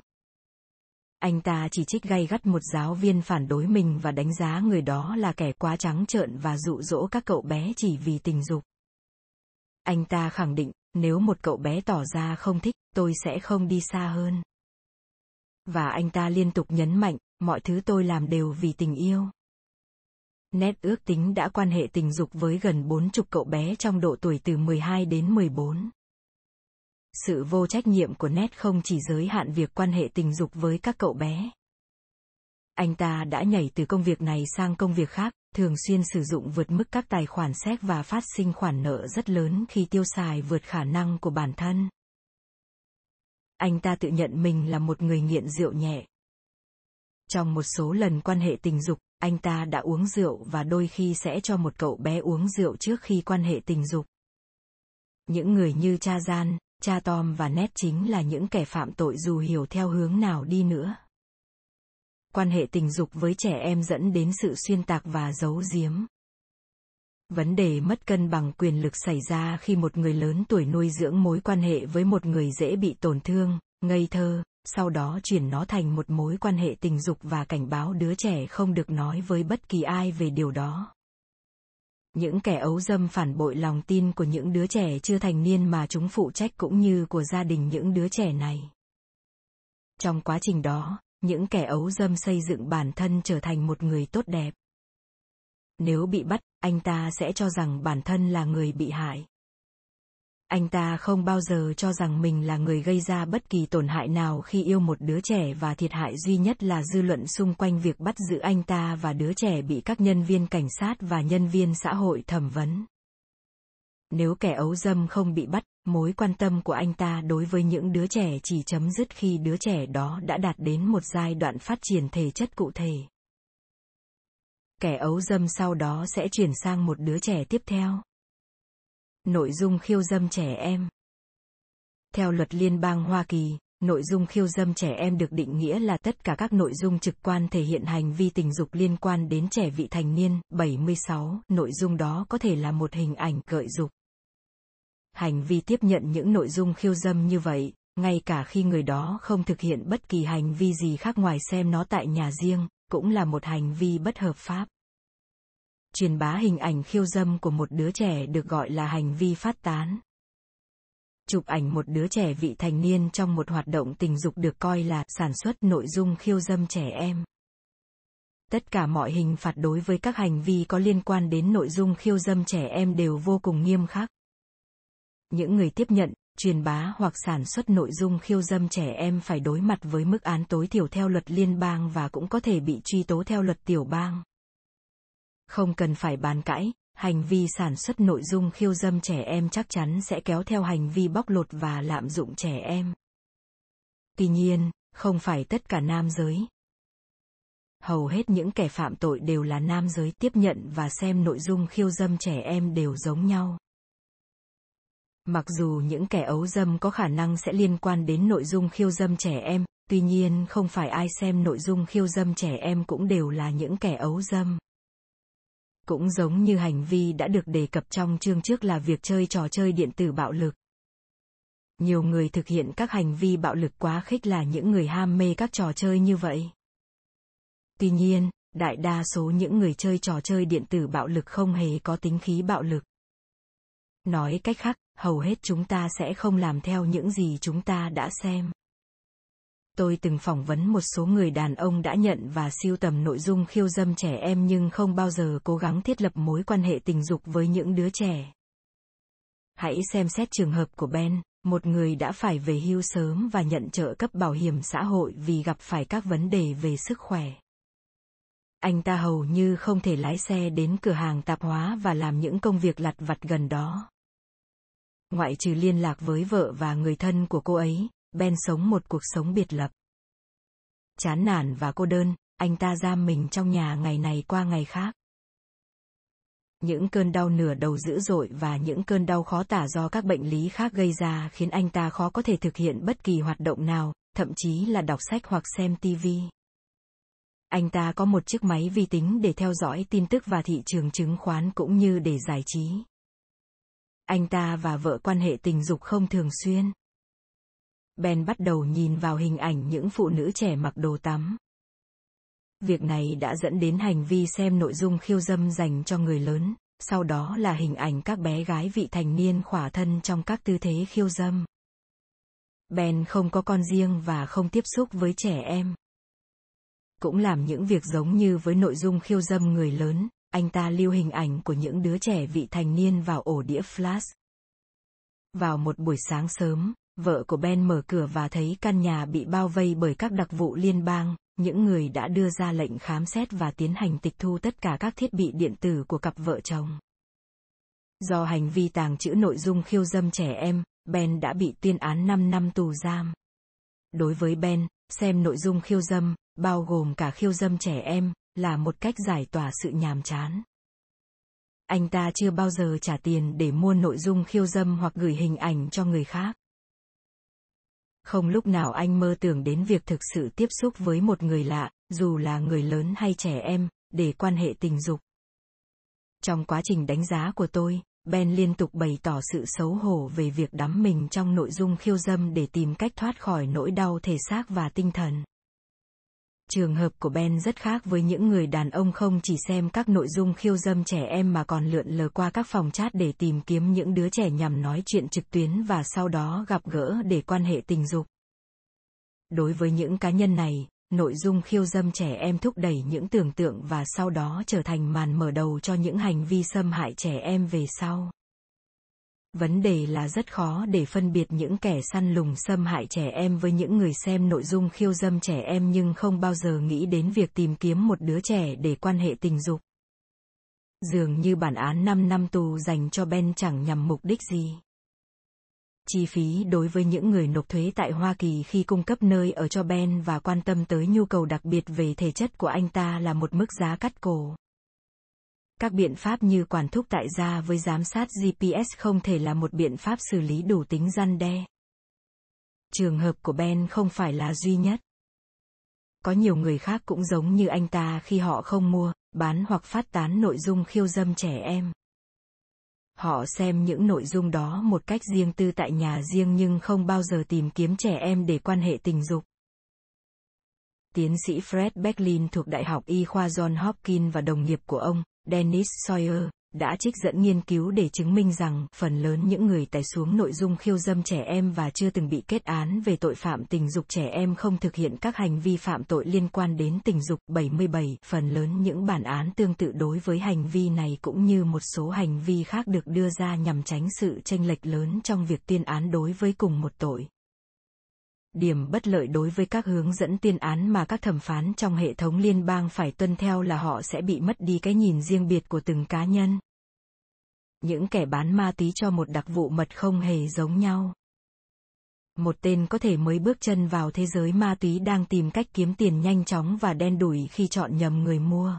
Anh ta chỉ trích gay gắt một giáo viên phản đối mình và đánh giá người đó là kẻ quá trắng trợn và dụ dỗ các cậu bé chỉ vì tình dục. Anh ta khẳng định, nếu một cậu bé tỏ ra không thích, tôi sẽ không đi xa hơn. Và anh ta liên tục nhấn mạnh, mọi thứ tôi làm đều vì tình yêu. Nét ước tính đã quan hệ tình dục với gần bốn chục cậu bé trong độ tuổi từ 12 đến 14. Sự vô trách nhiệm của Nét không chỉ giới hạn việc quan hệ tình dục với các cậu bé. Anh ta đã nhảy từ công việc này sang công việc khác, thường xuyên sử dụng vượt mức các tài khoản xét và phát sinh khoản nợ rất lớn khi tiêu xài vượt khả năng của bản thân. Anh ta tự nhận mình là một người nghiện rượu nhẹ. Trong một số lần quan hệ tình dục, anh ta đã uống rượu và đôi khi sẽ cho một cậu bé uống rượu trước khi quan hệ tình dục. Những người như cha Gian, cha Tom và Ned chính là những kẻ phạm tội dù hiểu theo hướng nào đi nữa. Quan hệ tình dục với trẻ em dẫn đến sự xuyên tạc và giấu giếm. Vấn đề mất cân bằng quyền lực xảy ra khi một người lớn tuổi nuôi dưỡng mối quan hệ với một người dễ bị tổn thương, ngây thơ, sau đó chuyển nó thành một mối quan hệ tình dục và cảnh báo đứa trẻ không được nói với bất kỳ ai về điều đó. Những kẻ ấu dâm phản bội lòng tin của những đứa trẻ chưa thành niên mà chúng phụ trách cũng như của gia đình những đứa trẻ này. Trong quá trình đó, những kẻ ấu dâm xây dựng bản thân trở thành một người tốt đẹp. Nếu bị bắt, anh ta sẽ cho rằng bản thân là người bị hại. Anh ta không bao giờ cho rằng mình là người gây ra bất kỳ tổn hại nào khi yêu một đứa trẻ và thiệt hại duy nhất là dư luận xung quanh việc bắt giữ anh ta và đứa trẻ bị các nhân viên cảnh sát và nhân viên xã hội thẩm vấn. Nếu kẻ ấu dâm không bị bắt, mối quan tâm của anh ta đối với những đứa trẻ chỉ chấm dứt khi đứa trẻ đó đã đạt đến một giai đoạn phát triển thể chất cụ thể. Kẻ ấu dâm sau đó sẽ chuyển sang một đứa trẻ tiếp theo. Nội dung khiêu dâm trẻ em Theo luật liên bang Hoa Kỳ, nội dung khiêu dâm trẻ em được định nghĩa là tất cả các nội dung trực quan thể hiện hành vi tình dục liên quan đến trẻ vị thành niên. 76. Nội dung đó có thể là một hình ảnh gợi dục. Hành vi tiếp nhận những nội dung khiêu dâm như vậy, ngay cả khi người đó không thực hiện bất kỳ hành vi gì khác ngoài xem nó tại nhà riêng, cũng là một hành vi bất hợp pháp. Truyền bá hình ảnh khiêu dâm của một đứa trẻ được gọi là hành vi phát tán. Chụp ảnh một đứa trẻ vị thành niên trong một hoạt động tình dục được coi là sản xuất nội dung khiêu dâm trẻ em. Tất cả mọi hình phạt đối với các hành vi có liên quan đến nội dung khiêu dâm trẻ em đều vô cùng nghiêm khắc những người tiếp nhận truyền bá hoặc sản xuất nội dung khiêu dâm trẻ em phải đối mặt với mức án tối thiểu theo luật liên bang và cũng có thể bị truy tố theo luật tiểu bang không cần phải bàn cãi, hành vi sản xuất nội dung khiêu dâm trẻ em chắc chắn sẽ kéo theo hành vi bóc lột và lạm dụng trẻ em. Tuy nhiên, không phải tất cả nam giới. Hầu hết những kẻ phạm tội đều là nam giới tiếp nhận và xem nội dung khiêu dâm trẻ em đều giống nhau. Mặc dù những kẻ ấu dâm có khả năng sẽ liên quan đến nội dung khiêu dâm trẻ em, tuy nhiên không phải ai xem nội dung khiêu dâm trẻ em cũng đều là những kẻ ấu dâm cũng giống như hành vi đã được đề cập trong chương trước là việc chơi trò chơi điện tử bạo lực. Nhiều người thực hiện các hành vi bạo lực quá khích là những người ham mê các trò chơi như vậy. Tuy nhiên, đại đa số những người chơi trò chơi điện tử bạo lực không hề có tính khí bạo lực. Nói cách khác, hầu hết chúng ta sẽ không làm theo những gì chúng ta đã xem tôi từng phỏng vấn một số người đàn ông đã nhận và siêu tầm nội dung khiêu dâm trẻ em nhưng không bao giờ cố gắng thiết lập mối quan hệ tình dục với những đứa trẻ. Hãy xem xét trường hợp của Ben, một người đã phải về hưu sớm và nhận trợ cấp bảo hiểm xã hội vì gặp phải các vấn đề về sức khỏe. Anh ta hầu như không thể lái xe đến cửa hàng tạp hóa và làm những công việc lặt vặt gần đó. Ngoại trừ liên lạc với vợ và người thân của cô ấy, Ben sống một cuộc sống biệt lập. Chán nản và cô đơn, anh ta giam mình trong nhà ngày này qua ngày khác. Những cơn đau nửa đầu dữ dội và những cơn đau khó tả do các bệnh lý khác gây ra khiến anh ta khó có thể thực hiện bất kỳ hoạt động nào, thậm chí là đọc sách hoặc xem Tivi. Anh ta có một chiếc máy vi tính để theo dõi tin tức và thị trường chứng khoán cũng như để giải trí. Anh ta và vợ quan hệ tình dục không thường xuyên. Ben bắt đầu nhìn vào hình ảnh những phụ nữ trẻ mặc đồ tắm. Việc này đã dẫn đến hành vi xem nội dung khiêu dâm dành cho người lớn, sau đó là hình ảnh các bé gái vị thành niên khỏa thân trong các tư thế khiêu dâm. Ben không có con riêng và không tiếp xúc với trẻ em. Cũng làm những việc giống như với nội dung khiêu dâm người lớn, anh ta lưu hình ảnh của những đứa trẻ vị thành niên vào ổ đĩa flash. Vào một buổi sáng sớm, vợ của Ben mở cửa và thấy căn nhà bị bao vây bởi các đặc vụ liên bang, những người đã đưa ra lệnh khám xét và tiến hành tịch thu tất cả các thiết bị điện tử của cặp vợ chồng. Do hành vi tàng trữ nội dung khiêu dâm trẻ em, Ben đã bị tuyên án 5 năm tù giam. Đối với Ben, xem nội dung khiêu dâm, bao gồm cả khiêu dâm trẻ em, là một cách giải tỏa sự nhàm chán. Anh ta chưa bao giờ trả tiền để mua nội dung khiêu dâm hoặc gửi hình ảnh cho người khác. Không lúc nào anh mơ tưởng đến việc thực sự tiếp xúc với một người lạ, dù là người lớn hay trẻ em, để quan hệ tình dục. Trong quá trình đánh giá của tôi, Ben liên tục bày tỏ sự xấu hổ về việc đắm mình trong nội dung khiêu dâm để tìm cách thoát khỏi nỗi đau thể xác và tinh thần. Trường hợp của Ben rất khác với những người đàn ông không chỉ xem các nội dung khiêu dâm trẻ em mà còn lượn lờ qua các phòng chat để tìm kiếm những đứa trẻ nhằm nói chuyện trực tuyến và sau đó gặp gỡ để quan hệ tình dục. Đối với những cá nhân này, nội dung khiêu dâm trẻ em thúc đẩy những tưởng tượng và sau đó trở thành màn mở đầu cho những hành vi xâm hại trẻ em về sau. Vấn đề là rất khó để phân biệt những kẻ săn lùng xâm hại trẻ em với những người xem nội dung khiêu dâm trẻ em nhưng không bao giờ nghĩ đến việc tìm kiếm một đứa trẻ để quan hệ tình dục. Dường như bản án 5 năm tù dành cho Ben chẳng nhằm mục đích gì. Chi phí đối với những người nộp thuế tại Hoa Kỳ khi cung cấp nơi ở cho Ben và quan tâm tới nhu cầu đặc biệt về thể chất của anh ta là một mức giá cắt cổ. Các biện pháp như quản thúc tại gia với giám sát GPS không thể là một biện pháp xử lý đủ tính răn đe. Trường hợp của Ben không phải là duy nhất. Có nhiều người khác cũng giống như anh ta khi họ không mua, bán hoặc phát tán nội dung khiêu dâm trẻ em. Họ xem những nội dung đó một cách riêng tư tại nhà riêng nhưng không bao giờ tìm kiếm trẻ em để quan hệ tình dục. Tiến sĩ Fred Becklin thuộc Đại học Y khoa John Hopkins và đồng nghiệp của ông, Dennis Sawyer, đã trích dẫn nghiên cứu để chứng minh rằng phần lớn những người tải xuống nội dung khiêu dâm trẻ em và chưa từng bị kết án về tội phạm tình dục trẻ em không thực hiện các hành vi phạm tội liên quan đến tình dục 77. Phần lớn những bản án tương tự đối với hành vi này cũng như một số hành vi khác được đưa ra nhằm tránh sự tranh lệch lớn trong việc tuyên án đối với cùng một tội. Điểm bất lợi đối với các hướng dẫn tiên án mà các thẩm phán trong hệ thống liên bang phải tuân theo là họ sẽ bị mất đi cái nhìn riêng biệt của từng cá nhân. Những kẻ bán ma túy cho một đặc vụ mật không hề giống nhau. Một tên có thể mới bước chân vào thế giới ma túy đang tìm cách kiếm tiền nhanh chóng và đen đủi khi chọn nhầm người mua.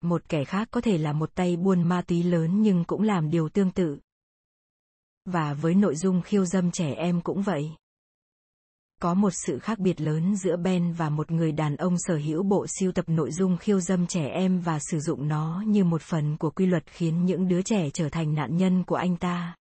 Một kẻ khác có thể là một tay buôn ma túy lớn nhưng cũng làm điều tương tự. Và với nội dung khiêu dâm trẻ em cũng vậy. Có một sự khác biệt lớn giữa Ben và một người đàn ông sở hữu bộ siêu tập nội dung khiêu dâm trẻ em và sử dụng nó như một phần của quy luật khiến những đứa trẻ trở thành nạn nhân của anh ta.